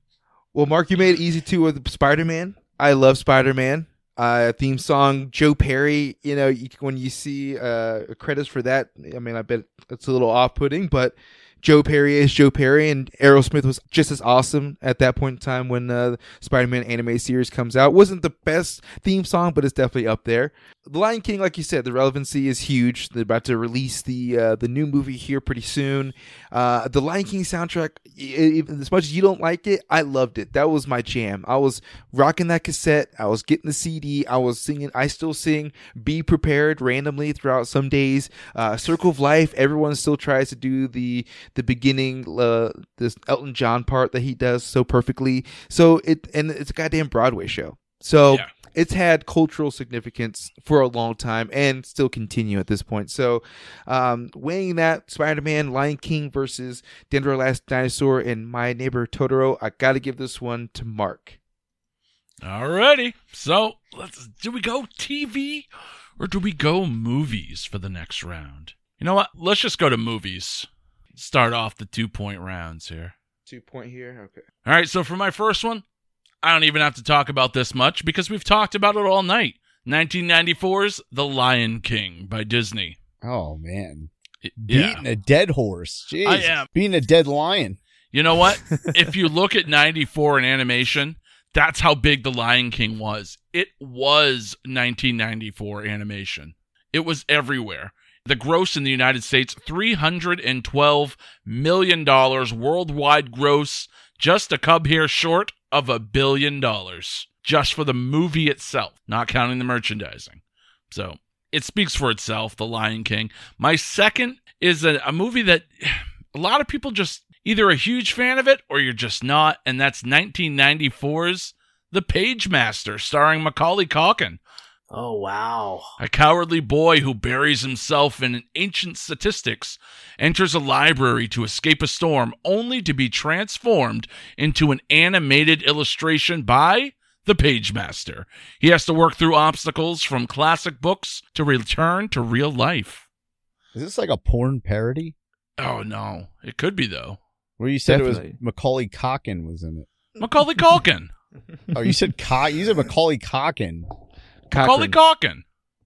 well, Mark, you made it easy too with Spider Man. I love Spider Man. Uh, theme song Joe Perry. You know, when you see uh, credits for that, I mean, I bet it's a little off putting, but Joe Perry is Joe Perry, and Aerosmith was just as awesome at that point in time when uh, the Spider-Man anime series comes out. wasn't the best theme song, but it's definitely up there. The Lion King, like you said, the relevancy is huge. They're about to release the uh, the new movie here pretty soon. Uh, the Lion King soundtrack, as much as you don't like it, I loved it. That was my jam. I was rocking that cassette. I was getting the CD. I was singing. I still sing "Be Prepared" randomly throughout some days. Uh, Circle of Life. Everyone still tries to do the the beginning, uh, this Elton John part that he does so perfectly. So it and it's a goddamn Broadway show. So Yeah. It's had cultural significance for a long time and still continue at this point. So, um, weighing that Spider-Man, Lion King versus Denver Last Dinosaur, and My Neighbor Totoro, I got to give this one to Mark. Alrighty. So let's do we go TV or do we go movies for the next round? You know what? Let's just go to movies. Start off the two point rounds here. Two point here. Okay. All right, so for my first one, I don't even have to talk about this much because we've talked about it all night. 1994's The Lion King by Disney. Oh man, Yeah. beating a dead horse. Jeez, I am. beating a dead lion. You know what? if you look at 94 in animation, that's how big The Lion King was. It was 1994 animation. It was everywhere. The gross in the United States, $312 million worldwide gross, just a cub here short of a billion dollars. Just for the movie itself, not counting the merchandising. So it speaks for itself, The Lion King. My second is a, a movie that a lot of people just either a huge fan of it or you're just not, and that's 1994's The Page Master, starring Macaulay Culkin. Oh wow! A cowardly boy who buries himself in ancient statistics enters a library to escape a storm, only to be transformed into an animated illustration by the Page Master. He has to work through obstacles from classic books to return to real life. Is this like a porn parody? Oh no, it could be though. Where you said it was Macaulay Calkin was in it. Macaulay Culkin. Oh, you said Co- you said Macaulay Calkin. Macaulay Cochran.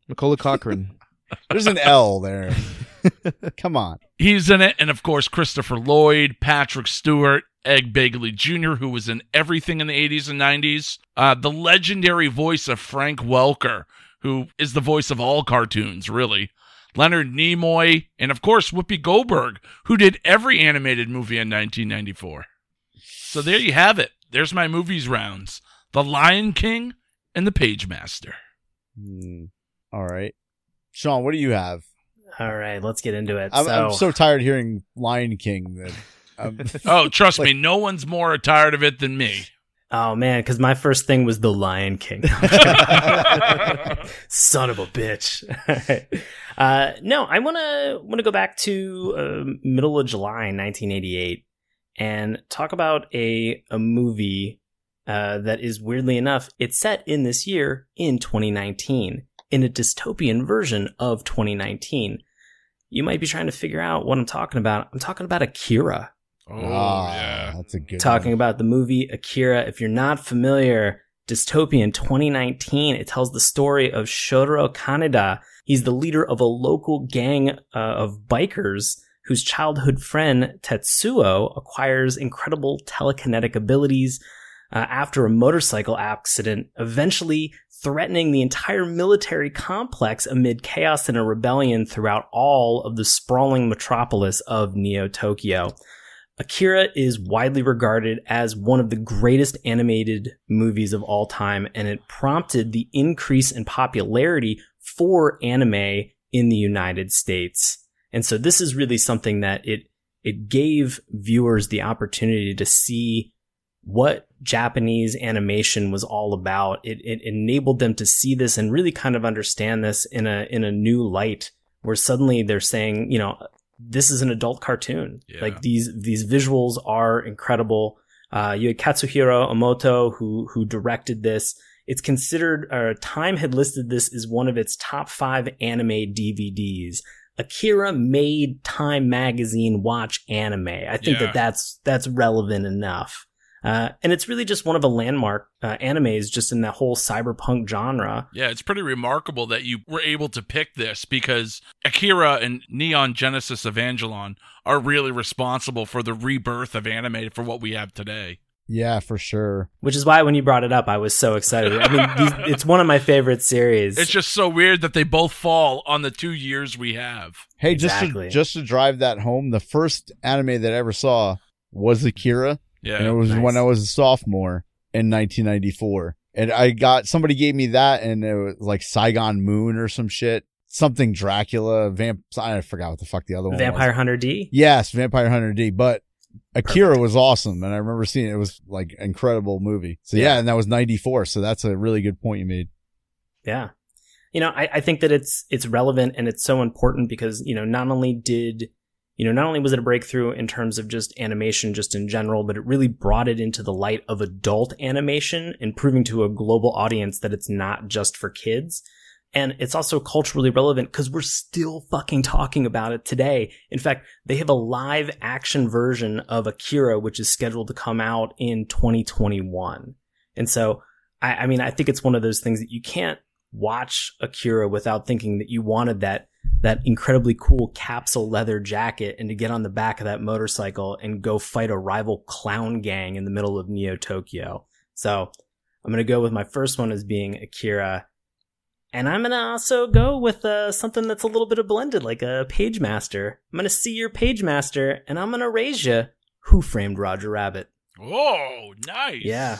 Macaulay Cochran. There's an L there. Come on. He's in it, and of course Christopher Lloyd, Patrick Stewart, Ed Begley Jr., who was in everything in the 80s and 90s. Uh, the legendary voice of Frank Welker, who is the voice of all cartoons, really. Leonard Nimoy, and of course Whoopi Goldberg, who did every animated movie in 1994. So there you have it. There's my movies rounds The Lion King and The Page Master. Hmm. All right. Sean, what do you have? All right, let's get into it. I'm so, so, I'm so tired of hearing Lion King that. Um, Oh, trust Like- me, no one's more tired of it than me. oh man, because my first thing was The Lion King. Son of a bitch. uh, no, I want to want to go back to uh, middle of July, 1988, and talk about a a movie uh, that is weirdly enough it's set in this year in 2019 in a dystopian version of 2019. You might be trying to figure out what I'm talking about. I'm talking about Akira. Oh, ah, yeah. That's a good talking one. about the movie Akira. If you're not familiar, Dystopian 2019, it tells the story of Shotaro Kaneda. He's the leader of a local gang uh, of bikers whose childhood friend Tetsuo acquires incredible telekinetic abilities uh, after a motorcycle accident, eventually threatening the entire military complex amid chaos and a rebellion throughout all of the sprawling metropolis of Neo Tokyo. Akira is widely regarded as one of the greatest animated movies of all time, and it prompted the increase in popularity for anime in the United States. And so this is really something that it it gave viewers the opportunity to see what Japanese animation was all about. It, it enabled them to see this and really kind of understand this in a in a new light, where suddenly they're saying, you know, this is an adult cartoon. Yeah. Like these these visuals are incredible. Uh, you had Katsuhiro Omoto who who directed this. It's considered. Uh, Time had listed this as one of its top five anime DVDs. Akira made Time magazine watch anime. I think Yeah. that that's that's relevant enough. Uh, and it's really just one of the landmark uh, animes just in that whole cyberpunk genre. Yeah, it's pretty remarkable that you were able to pick this because Akira and Neon Genesis Evangelion are really responsible for the rebirth of anime for what we have today. Yeah, for sure. Which is why when you brought it up, I was so excited. I mean, these, it's one of my favorite series. It's just so weird that they both fall on the two years we have. Hey, Exactly. just to just to drive that home, the first anime that I ever saw was Akira, Yeah. and it was nice. when I was a sophomore in 1994. And I got somebody gave me that, and it was like Saigon Moon or some shit, something Dracula, vamp. I forgot what the fuck the other one. Was. Vampire was. Hunter D. Yes, Vampire Hunter D. But Akira was awesome, and I remember seeing it. It was like incredible movie. So yeah, Yeah. and that was 94. So that's a really good point you made. Yeah. You know, I, I think that it's it's relevant and it's so important because, you know, not only did you know, not only was it a breakthrough in terms of just animation just in general, but it really brought it into the light of adult animation and proving to a global audience that it's not just for kids. And it's also culturally relevant because we're still fucking talking about it today. In fact, they have a live action version of Akira, which is scheduled to come out in 2021. And so, I, I mean, I think it's one of those things that you can't watch Akira without thinking that you wanted that that incredibly cool capsule leather jacket and to get on the back of that motorcycle and go fight a rival clown gang in the middle of Neo Tokyo. So I'm gonna go with my first one as being Akira, and I'm gonna also go with uh, something that's a little bit of blended, like a Page Master. I'm gonna see your Page Master, and I'm gonna raise you. Who framed Roger Rabbit? Oh, nice. Yeah.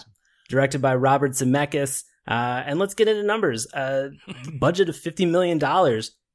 Directed by Robert Zemeckis. Uh, and let's get into numbers. Uh, budget of $50 million.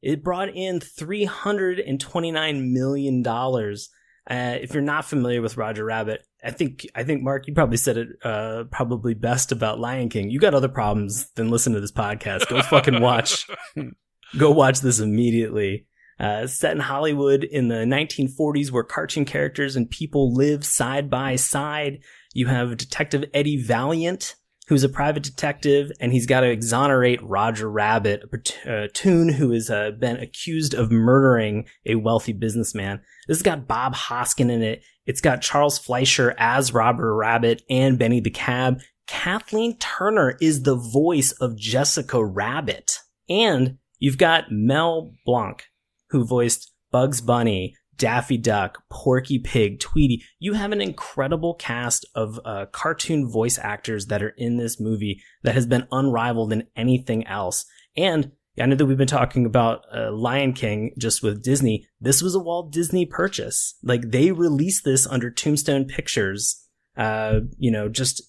It brought in $329 million. Uh, if you're not familiar with Roger Rabbit, I think, I think, Mark, you probably said it, uh, probably best about Lion King. You got other problems than listen to this podcast. Go fucking watch, go watch this immediately. Uh, set in Hollywood in the 1940s where cartoon characters and people live side by side. You have Detective Eddie Valiant, who's a private detective, and he's got to exonerate Roger Rabbit, a platoon who has uh, been accused of murdering a wealthy businessman. This has got Bob Hoskin in it. It's got Charles Fleischer as Robert Rabbit and Benny the Cab. Kathleen Turner is the voice of Jessica Rabbit. And you've got Mel Blanc, who voiced Bugs Bunny, Daffy Duck, Porky Pig, Tweety. You have an incredible cast of uh, cartoon voice actors that are in this movie that has been unrivaled in anything else. And I know that we've been talking about uh, Lion King just with Disney. This was a Walt Disney purchase. Like they released this under Touchstone Pictures. Uh, you know, just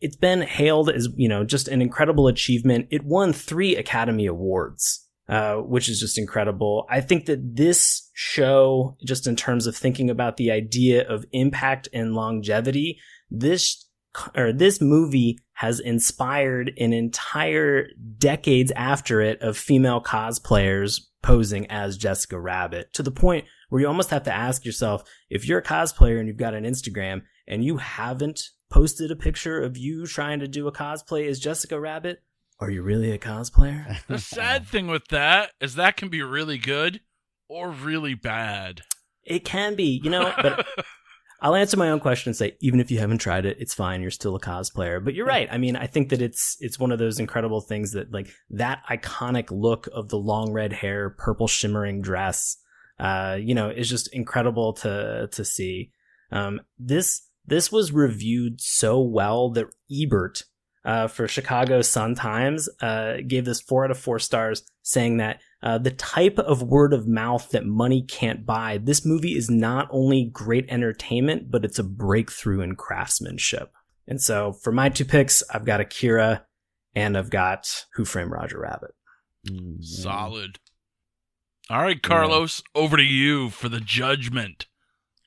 it's been hailed as you know just an incredible achievement. It won three Academy Awards. Uh, which is just incredible. I think that this show, just in terms of thinking about the idea of impact and longevity, this or this movie has inspired an entire decades after it of female cosplayers posing as Jessica Rabbit to the point where you almost have to ask yourself if you're a cosplayer and you've got an Instagram and you haven't posted a picture of you trying to do a cosplay as Jessica Rabbit, are you really a cosplayer? The sad thing with that is that can be really good or really bad. It can be, you know, but I'll answer my own question and say, even if you haven't tried it, it's fine. You're still a cosplayer. But you're right. I mean, I think that it's it's one of those incredible things that like that iconic look of the long red hair, purple shimmering dress, uh, you know, is just incredible to to see. Um, this this was reviewed so well that Ebert uh, for Chicago Sun Times uh, gave this four out of four stars, saying that uh, the type of word of mouth that money can't buy. This movie is not only great entertainment, but it's a breakthrough in craftsmanship. And so for my two picks, I've got Akira and I've got Who Framed Roger Rabbit. Mm-hmm. Solid. All right, Carlos, yeah. over to you for the judgment.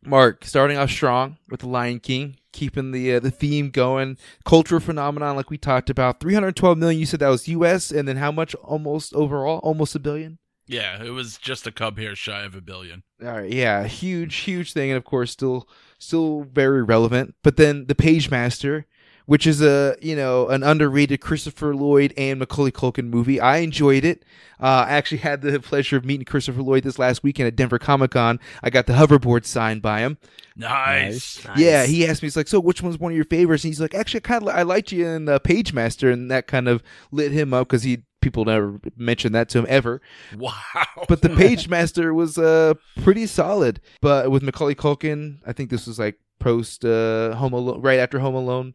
Mark, starting off strong with the Lion King, keeping the uh, the theme going. Cultural phenomenon, like we talked about. Three hundred twelve million. You said that was U.S. and then how much? Almost overall, almost a billion. Yeah, it was just a cub hair shy of a billion. All right, yeah, huge, huge thing, and of course, still, still very relevant. But then the Page Master, which is a you know an underrated Christopher Lloyd and Macaulay Culkin movie. I enjoyed it. Uh, I actually had the pleasure of meeting Christopher Lloyd this last weekend at Denver Comic Con. I got the hoverboard signed by him. Nice. nice. Yeah, he asked me, he's like, so which one's one of your favorites? And he's like, actually, kind of, I liked you in the Page Master, and that kind of lit him up because he people never mentioned that to him ever. Wow. But the Page Master was uh pretty solid. But with Macaulay Culkin, I think this was like post uh Home Alone, right after Home Alone.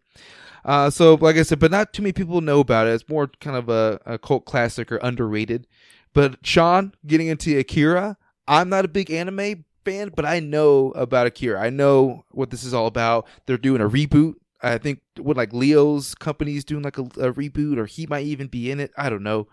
Uh, so like I said, but not too many people know about it. It's more kind of a, a cult classic or underrated. But Sean, getting into Akira, I'm not a big anime fan, but I know about Akira. I know what this is all about. They're doing a reboot. I think what like Leo's company's doing like a, a reboot, or he might even be in it. I don't know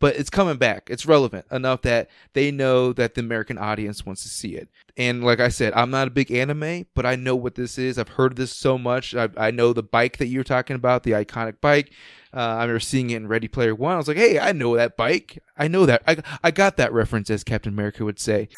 but it's coming back. It's relevant enough that they know that the American audience wants to see it. And like I said, I'm not a big anime, but I know what this is. I've heard this so much. I, I know the bike that you're talking about, the iconic bike. Uh, I remember seeing it in Ready Player One. I was like, "Hey, I know that bike. I know that. I I got that reference," as Captain America would say.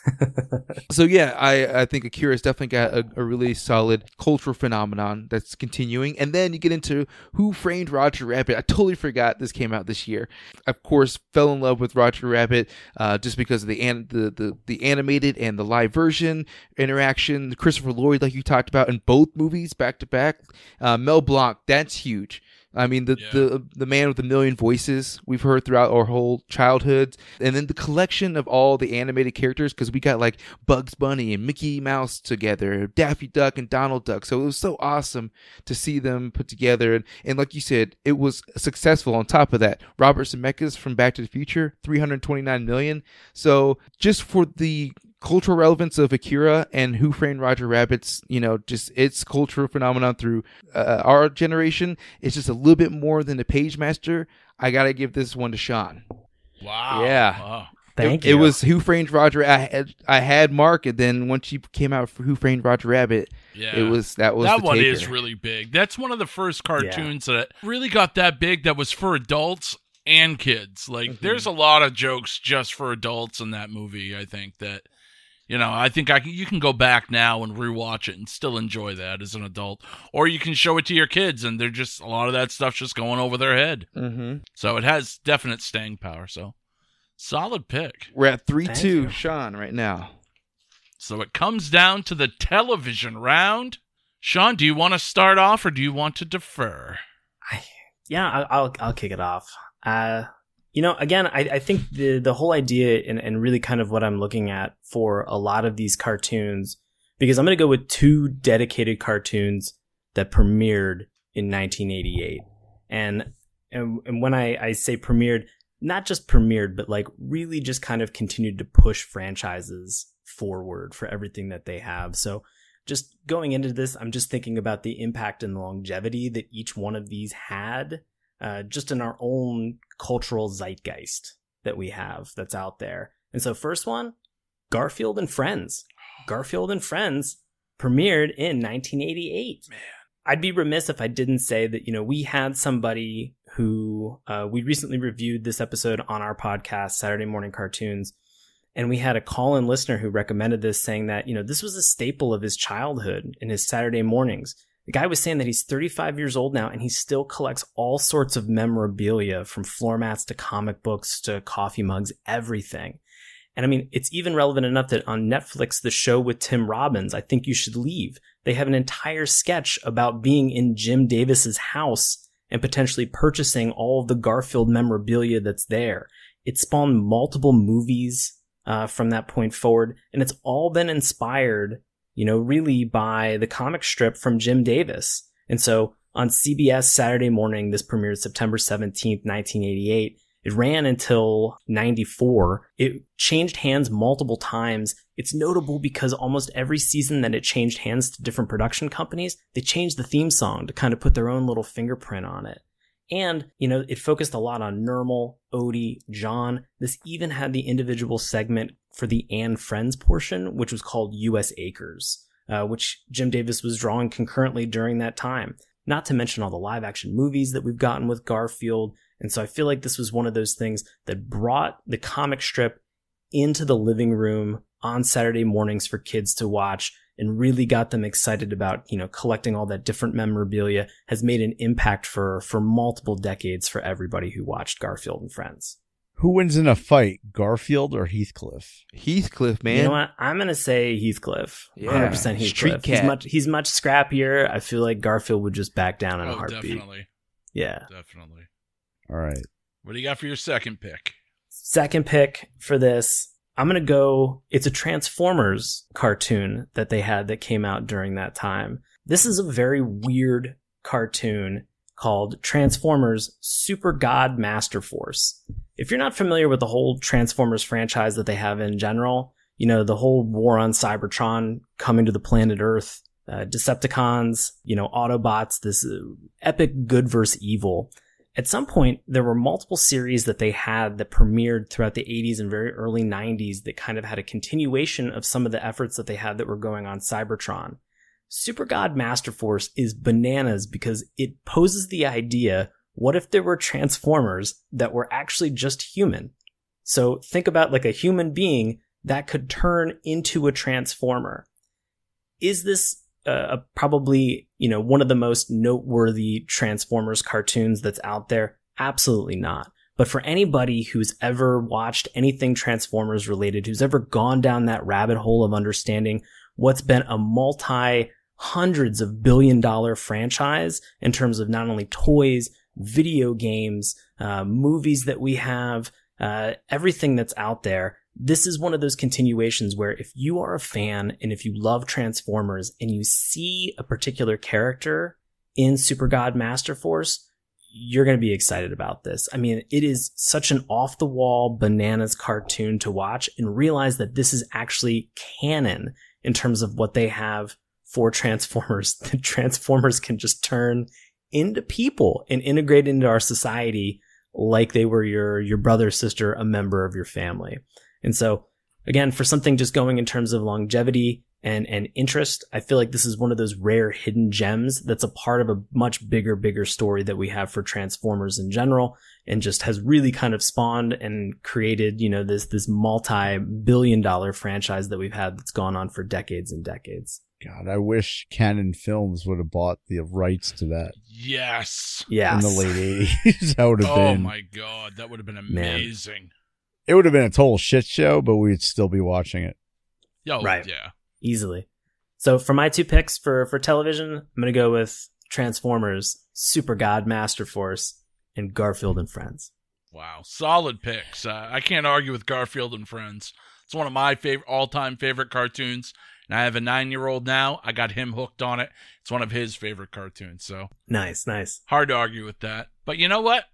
so yeah, I I think Akira's definitely got a, a, really solid cultural phenomenon that's continuing. And then you get into Who Framed Roger Rabbit. I totally forgot this came out this year. Of course, fell in love with Roger Rabbit uh, just because of the, an- the the the animated and the live version interaction. Christopher Lloyd, like you talked about in both movies back to back. Uh, Mel Blanc, that's huge. I mean, the, yeah. the the man with a million voices we've heard throughout our whole childhoods, and then the collection of all the animated characters because we got like Bugs Bunny and Mickey Mouse together, Daffy Duck and Donald Duck. So it was so awesome to see them put together, and, and like you said, it was successful. On top of that, Robert Zemeckis from Back to the Future, three hundred twenty nine million. So just for the cultural relevance of Akira and Who Framed Roger Rabbit's, you know, just its cultural phenomenon through uh, our generation is just a little bit more than the Page Master. I gotta give this one to Sean. Wow. Yeah. Wow. Thank it, you. It was Who Framed Roger. I had I had Mark, and then once you came out for Who Framed Roger Rabbit, yeah, it was that was that one taker. is really big. That's one of the first cartoons yeah. that really got that big. That was for adults and kids. Like, mm-hmm. there's a lot of jokes just for adults in that movie. I think that you know, I think I can, you can go back now and rewatch it and still enjoy that as an adult, or you can show it to your kids and they're just a lot of that stuff's just going over their head. Mm-hmm. So it has definite staying power. So solid pick. We're at three Thank two, you. Sean, right now. So it comes down to the television round. Sean, do you want to start off or do you want to defer? I, yeah, I'll I'll kick it off. Uh, You know, again, I, I think the the whole idea and, and really kind of what I'm looking at for a lot of these cartoons, because I'm going to go with two dedicated cartoons that premiered in 1988, and and, and when I, I say premiered, not just premiered, but like really just kind of continued to push franchises forward for everything that they have. So just going into this, I'm just thinking about the impact and longevity that each one of these had, uh, just in our own cultural zeitgeist that we have that's out there. And so, first one, Garfield and Friends. Garfield and Friends premiered in 1988. Man. I'd be remiss if I didn't say that, you know, we had somebody who uh, we recently reviewed this episode on our podcast, Saturday Mourning Cartoons, and we had a call in listener who recommended this, saying that, you know, this was a staple of his childhood in his Saturday mornings. The guy was saying that he's 35 years old now and he still collects all sorts of memorabilia from floor mats to comic books to coffee mugs, everything. And I mean, it's even relevant enough that on Netflix, the show with Tim Robbins, I think you should leave. They have an entire sketch about being in Jim Davis's house and potentially purchasing all of the Garfield memorabilia that's there. It spawned multiple movies uh, from that point forward. And it's all been inspired, you know, really by the comic strip from Jim Davis. And so on CBS Saturday morning, this premiered September 17th, 1988. It ran until 94. It changed hands multiple times. It's notable because almost every season that it changed hands to different production companies, they changed the theme song to kind of put their own little fingerprint on it. And, you know, it focused a lot on Nermal, Odie, Jon. This even had the individual segment for the and Friends portion, which was called U.S. Acres, uh, which Jim Davis was drawing concurrently during that time. Not to mention all the live action movies that we've gotten with Garfield. And so I feel like this was one of those things that brought the comic strip into the living room on Saturday mornings for kids to watch and really got them excited about, you know, collecting all that different memorabilia has made an impact for, for multiple decades for everybody who watched Garfield and Friends. Who wins in a fight, Garfield or Heathcliff? Heathcliff, man. You know what? I'm gonna say Heathcliff. Yeah. 100 percent Heathcliff. Street cat. He's much he's much scrappier. I feel like Garfield would just back down in a Oh, heartbeat. definitely. Yeah. Definitely. All right. What do you got for your second pick? Second pick for this, I'm gonna go. It's a Transformers cartoon that they had that came out during that time. This is a very weird cartoon called Transformers Super God Master Force. If you're not familiar with the whole Transformers franchise that they have in general, you know, the whole war on Cybertron coming to the planet Earth, uh, Decepticons, you know, Autobots, this uh, epic good versus evil. At some point, there were multiple series that they had that premiered throughout the 80s and very early 90s that kind of had a continuation of some of the efforts that they had that were going on Cybertron. Super God Master Force is bananas because it poses the idea what if there were Transformers that were actually just human? So think about like a human being that could turn into a Transformer. Is this uh, probably, you know, one of the most noteworthy Transformers cartoons that's out there? Absolutely not. But for anybody who's ever watched anything Transformers related, who's ever gone down that rabbit hole of understanding what's been a multi hundreds of billion dollar franchise in terms of not only toys, video games, uh, movies that we have, uh, everything that's out there. This is one of those continuations where if you are a fan and if you love Transformers and you see a particular character in Super God Master Force, you're going to be excited about this. I mean, it is such an off the wall bananas cartoon to watch and realize that this is actually canon in terms of what they have for Transformers. The Transformers can just turn into people and integrate into our society like they were your your brother, sister, a member of your family. And so again, for something just going in terms of longevity and and interest, I feel like this is one of those rare hidden gems that's a part of a much bigger bigger story that we have for Transformers in general and just has really kind of spawned and created, you know, this this multi-billion dollar franchise that we've had that's gone on for decades and decades. God, I wish Cannon Films would have bought the rights to that Yes. Yeah. in the late eighties. that would have Oh been. my god, that would have been Man. amazing. It would have been a total shit show, but we'd still be watching it. Yo, Right. yeah. easily. So for my two picks for for television, I'm gonna go with Transformers, Super God Master Force, and Garfield and Friends. Wow, solid picks. Uh, I can't argue with Garfield and Friends. It's one of my favorite all-time favorite cartoons. And I have a nine-year-old now. I got him hooked on it. It's one of his favorite cartoons. So Nice, nice. hard to argue with that. But you know what?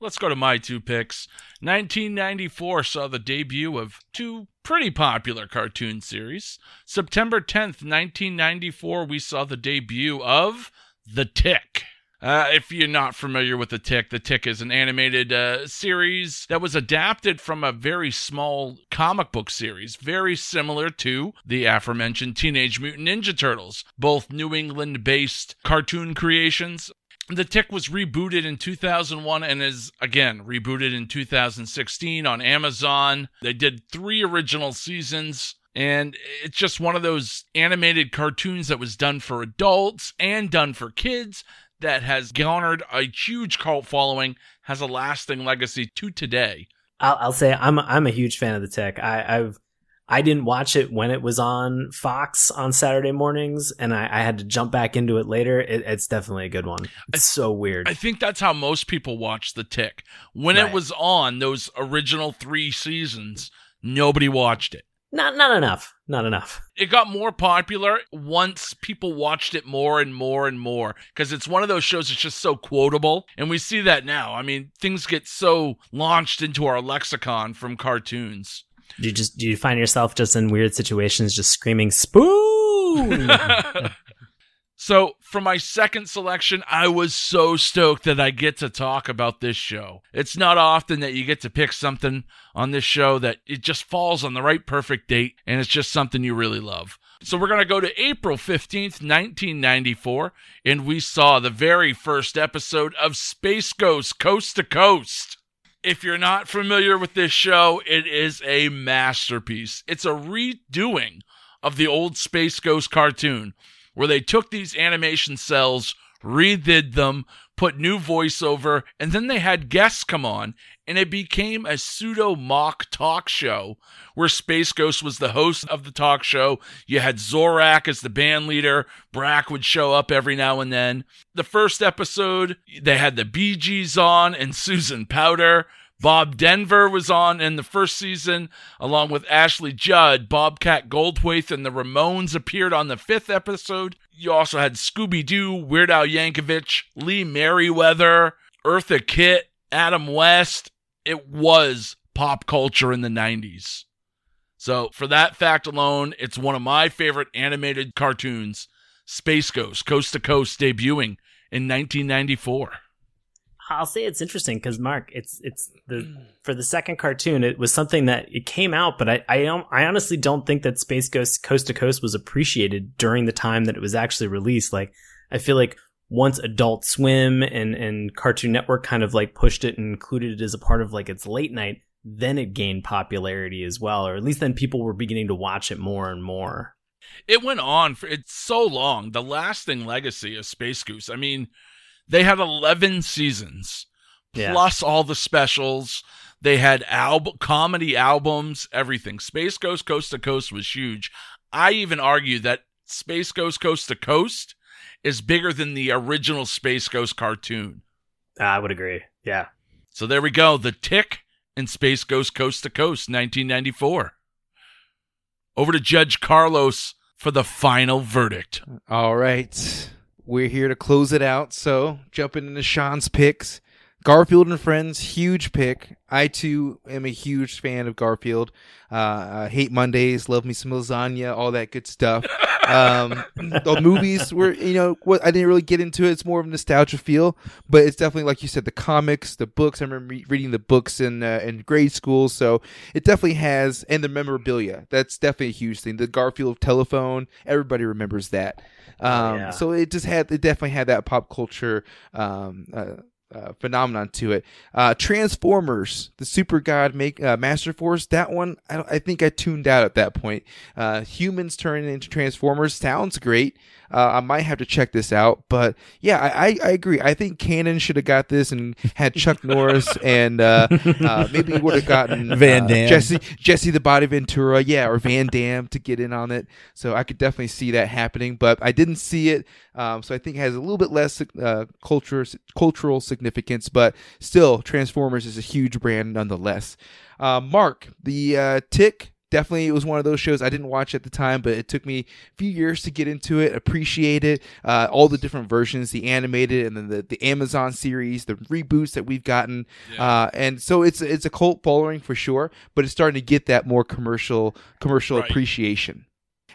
Let's go to my two picks. 1994 saw the debut of two pretty popular cartoon series. September 10th, 1994, we saw the debut of The Tick. Uh, if you're not familiar with The Tick, The Tick is an animated uh, series that was adapted from a very small comic book series, very similar to the aforementioned Teenage Mutant Ninja Turtles, both New England based cartoon creations. The Tick was rebooted in 2001 and is again rebooted in 2016 on Amazon. They did three original seasons. And it's just one of those animated cartoons that was done for adults and done for kids that has garnered a huge cult following, has a lasting legacy to today. I'll, I'll say I'm I'm a huge fan of the Tick. I, I've I didn't watch it when it was on Fox on Saturday mornings, and I, I had to jump back into it later. It, it's definitely a good one. It's so weird. I think that's how most people watch The Tick. When Right. it was on those original three seasons, nobody watched it. Not not enough. Not enough. it got more popular once people watched it more and more and more because it's one of those shows that's just so quotable and we see that now i mean things get so launched into our lexicon from cartoons Do you just do you find yourself just in weird situations, just screaming spoon? so for my second selection i was so stoked that i get to talk about this show it's not often that you get to pick something on this show that it just falls on the right perfect date and it's just something you really love so we're going to go to April 15th, 1994, and we saw the very first episode of Space Ghost Coast to Coast. If you're not familiar with this show, it is a masterpiece. It's a redoing of the old Space Ghost cartoon where they took these animation cells, redid them, put new voiceover, and then they had guests come on, and it became a pseudo mock talk show where Space Ghost was the host of the talk show. You had Zorak as the band leader. Brak would show up every now and then. The first episode, they had the Bee Gees on and Susan Powter. Bob Denver was on in the first season, along with Ashley Judd. Bobcat Goldthwait and the Ramones appeared on the fifth episode. You also had Scooby Doo, Weird Al Yankovic, Lee Meriwether, Eartha Kitt, Adam West. It was pop culture in the 90s. So, for that fact alone, it's one of my favorite animated cartoons, Space Ghost, Coast to Coast, debuting in 1994. I'll say it's interesting because Mark, it's it's the for the second cartoon, it was something that it came out, but I I, I honestly don't think that Space Ghost Coast to Coast was appreciated during the time that it was actually released. Like I feel like once Adult Swim and and Cartoon Network kind of like pushed it and included it as a part of like its late night, then it gained popularity as well, or at least then people were beginning to watch it more and more. It went on for it's so long. The lasting legacy of Space Ghost. I mean, they had 11 seasons Yeah. plus all the specials. They had album comedy albums, everything. Space Ghost Coast to Coast was huge. I even argue that Space Ghost Coast to Coast is bigger than the original Space Ghost cartoon. Ah, I would agree. Yeah. So there we go. The Tick and Space Ghost Coast to Coast, 1994. Over to Judge Carlos for the final verdict. All right. We're here to close it out. So, jumping into Sean's picks. Garfield and Friends, huge pick. I too am a huge fan of Garfield. Uh, I hate Mondays, love me some lasagna, all that good stuff. Um, the movies were, you know, what I didn't really get into it. It's more of a nostalgia feel, but it's definitely like you said, the comics, the books. I remember re- reading the books in uh, in grade school, so it definitely has, and the memorabilia. That's definitely a huge thing. The Garfield telephone, everybody remembers that. Um, yeah. So it just had, it definitely had that pop culture. Um, uh, uh, phenomenon to it. Uh, Transformers, the Super God make uh, Master Force. That one, I, I think I tuned out at that point. Uh, humans turning into Transformers sounds great. Uh, I might have to check this out, but yeah, I, I, I agree. I think Cannon should have got this and had Chuck Norris and uh, uh, maybe would have gotten Van Damme. Jesse Jesse the Body Ventura, yeah, or Van Damme to get in on it. So I could definitely see that happening, but I didn't see it. Um, so I think it has a little bit less uh, culture cultural significance significance, but still, Transformers is a huge brand nonetheless. Uh, Mark, the uh, Tick definitely it was one of those shows I didn't watch at the time, but it took me a few years to get into it, appreciate it, uh, all the different versions, the animated and then the, the Amazon series, the reboots that we've gotten, uh, and so it's it's a cult following for sure, but it's starting to get that more commercial commercial Right. appreciation.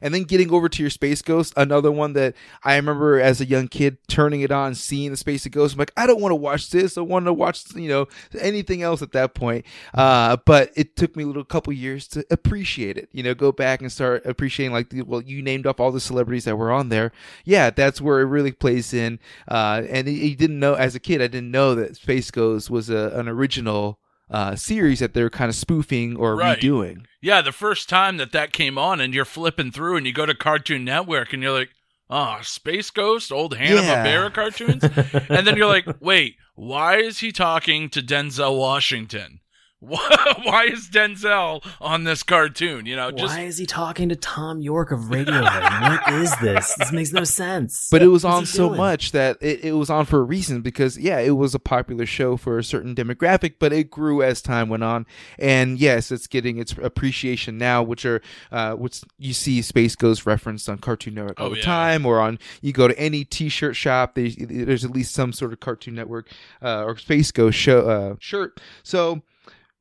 And then getting over to your Space Ghost, another one that I remember as a young kid turning it on, seeing the Space Ghost. I'm like, I don't want to watch this. I want to watch, you know, anything else at that point. Uh, but it took me a little couple years to appreciate it. You know, go back and start appreciating like, the, well, you named off all the celebrities that were on there. Yeah, that's where it really plays in. Uh, and you didn't know as a kid, I didn't know that Space Ghost was a, an original. Uh, series that they're kind of spoofing or Right. redoing. Yeah, the first time that that came on, and you're flipping through, and you go to Cartoon Network, and you're like, "Oh, Space Ghost, old Hanna Yeah. Barbera cartoons," and then you're like, "Wait, why is he talking to Denzel Washington? Why why is Denzel on this cartoon? You know, just Why is he talking to Thom Yorke of Radiohead? what is this? This makes no sense. but it was What's on so doing? much that it, it was on for a reason because yeah it was a popular show for a certain demographic but it grew as time went on and yes it's getting its appreciation now which are uh which you see space ghost referenced on cartoon network all Oh, the yeah. time or on you go to any t-shirt shop they, there's at least some sort of cartoon network uh, or space ghost show uh, shirt so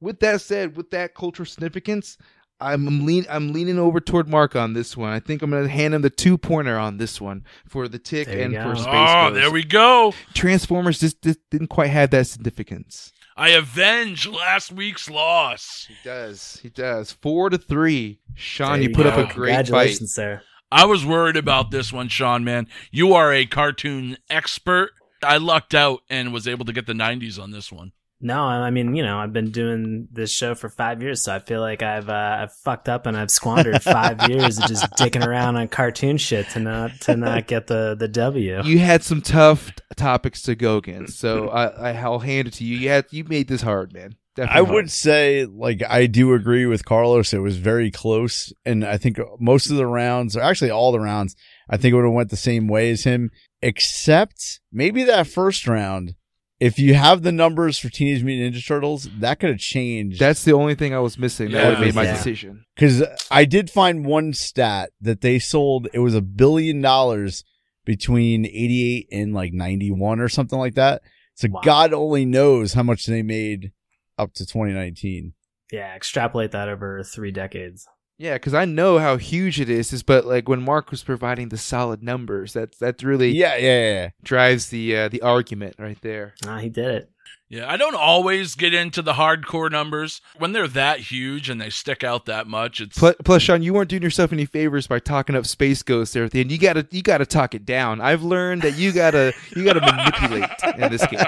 with that said with that cultural significance I'm lean. I'm leaning over toward Marc on this one. I think I'm going to hand him the two pointer on this one for the tick There and go. for Space oh, Ghost. there we go. Transformers just, just didn't quite have that significance. I avenge last week's loss. He does. He does. Four to three. Sean, There you put go. up a great fight. Sir. I was worried about this one, Sean. Man, you are a cartoon expert. I lucked out and was able to get the 90s on this one. No, I mean, you know, I've been doing this show for five years, so I feel like I've uh, I've fucked up and I've squandered five years of just dicking around on cartoon shit to not to not get the the W. You had some tough t- topics to go against, so I, I, I'll hand it to you. You had you made this hard, man. Definitely I hard. would say, like, I do agree with Carlos. It was very close, and I think most of the rounds, or actually all the rounds, I think it would have went the same way as him, except maybe that first round. If you have the numbers for Teenage Mutant Ninja Turtles, that could have changed. That's the only thing I was missing. That Yeah. would have made my Yeah. decision. because I did find one stat that they sold. It was a billion dollars between eighty-eight and like ninety-one or something like that. So Wow. God only knows how much they made up to 2019. Yeah, extrapolate that over three decades. Yeah, because I know how huge it is. Is but like when Marc was providing the solid numbers, that that really Yeah, yeah, yeah. drives the uh, the argument right there. Ah, he did it. Yeah, I don't always get into the hardcore numbers. When they're that huge and they stick out that much, it's Plus, plus, Sean, you weren't doing yourself any favors by talking up Space Ghost there at the end. You gotta, you gotta talk it down. I've learned that you gotta, you gotta manipulate in this game.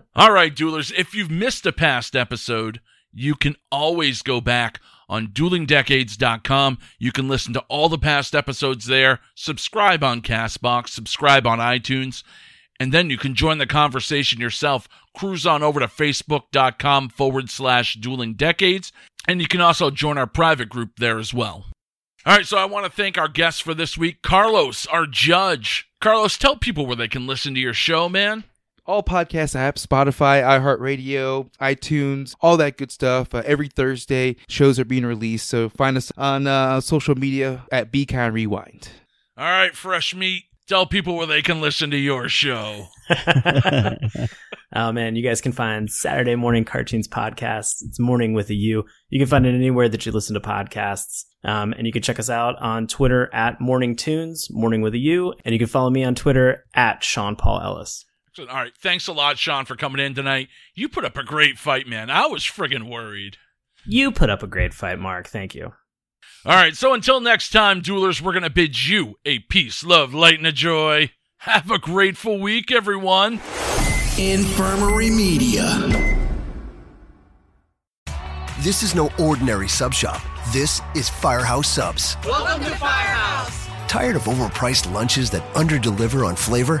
All right, duelers, if you've missed a past episode, you can always go back on duelingdecades.com. You can listen to all the past episodes there, subscribe on Castbox, subscribe on iTunes, and then you can join the conversation yourself. Cruise on over to facebook.com forward slash dueling decades, and you can also join our private group there as well. All right, so I want to thank our guests for this week, Carlos, our judge. Carlos, tell people where they can listen to your show, man. All podcast apps, Spotify, iHeartRadio, iTunes, all that good stuff. Uh, every Thursday, shows are being released. So find us on uh, social media at Be Kind Rewind. All right, fresh meat. Tell people where they can listen to your show. oh man, you guys can find Saturday Mourning Cartoons podcast. It's morning with a U. You can find it anywhere that you listen to podcasts. Um, and you can check us out on Twitter at Morning Tunes, Morning with a U, and you can follow me on Twitter at Sean Paul Ellis. Excellent. All right, thanks a lot, Sean, for coming in tonight. You put up a great fight, man. I was friggin' worried. You put up a great fight, Marc. Thank you. All right, so until next time, duelers, we're gonna bid you a peace, love, light, and a joy. Have a grateful week, everyone. Infirmary Media. This is no ordinary sub shop. This is Firehouse Subs. Welcome to Firehouse. Tired of overpriced lunches that underdeliver on flavor?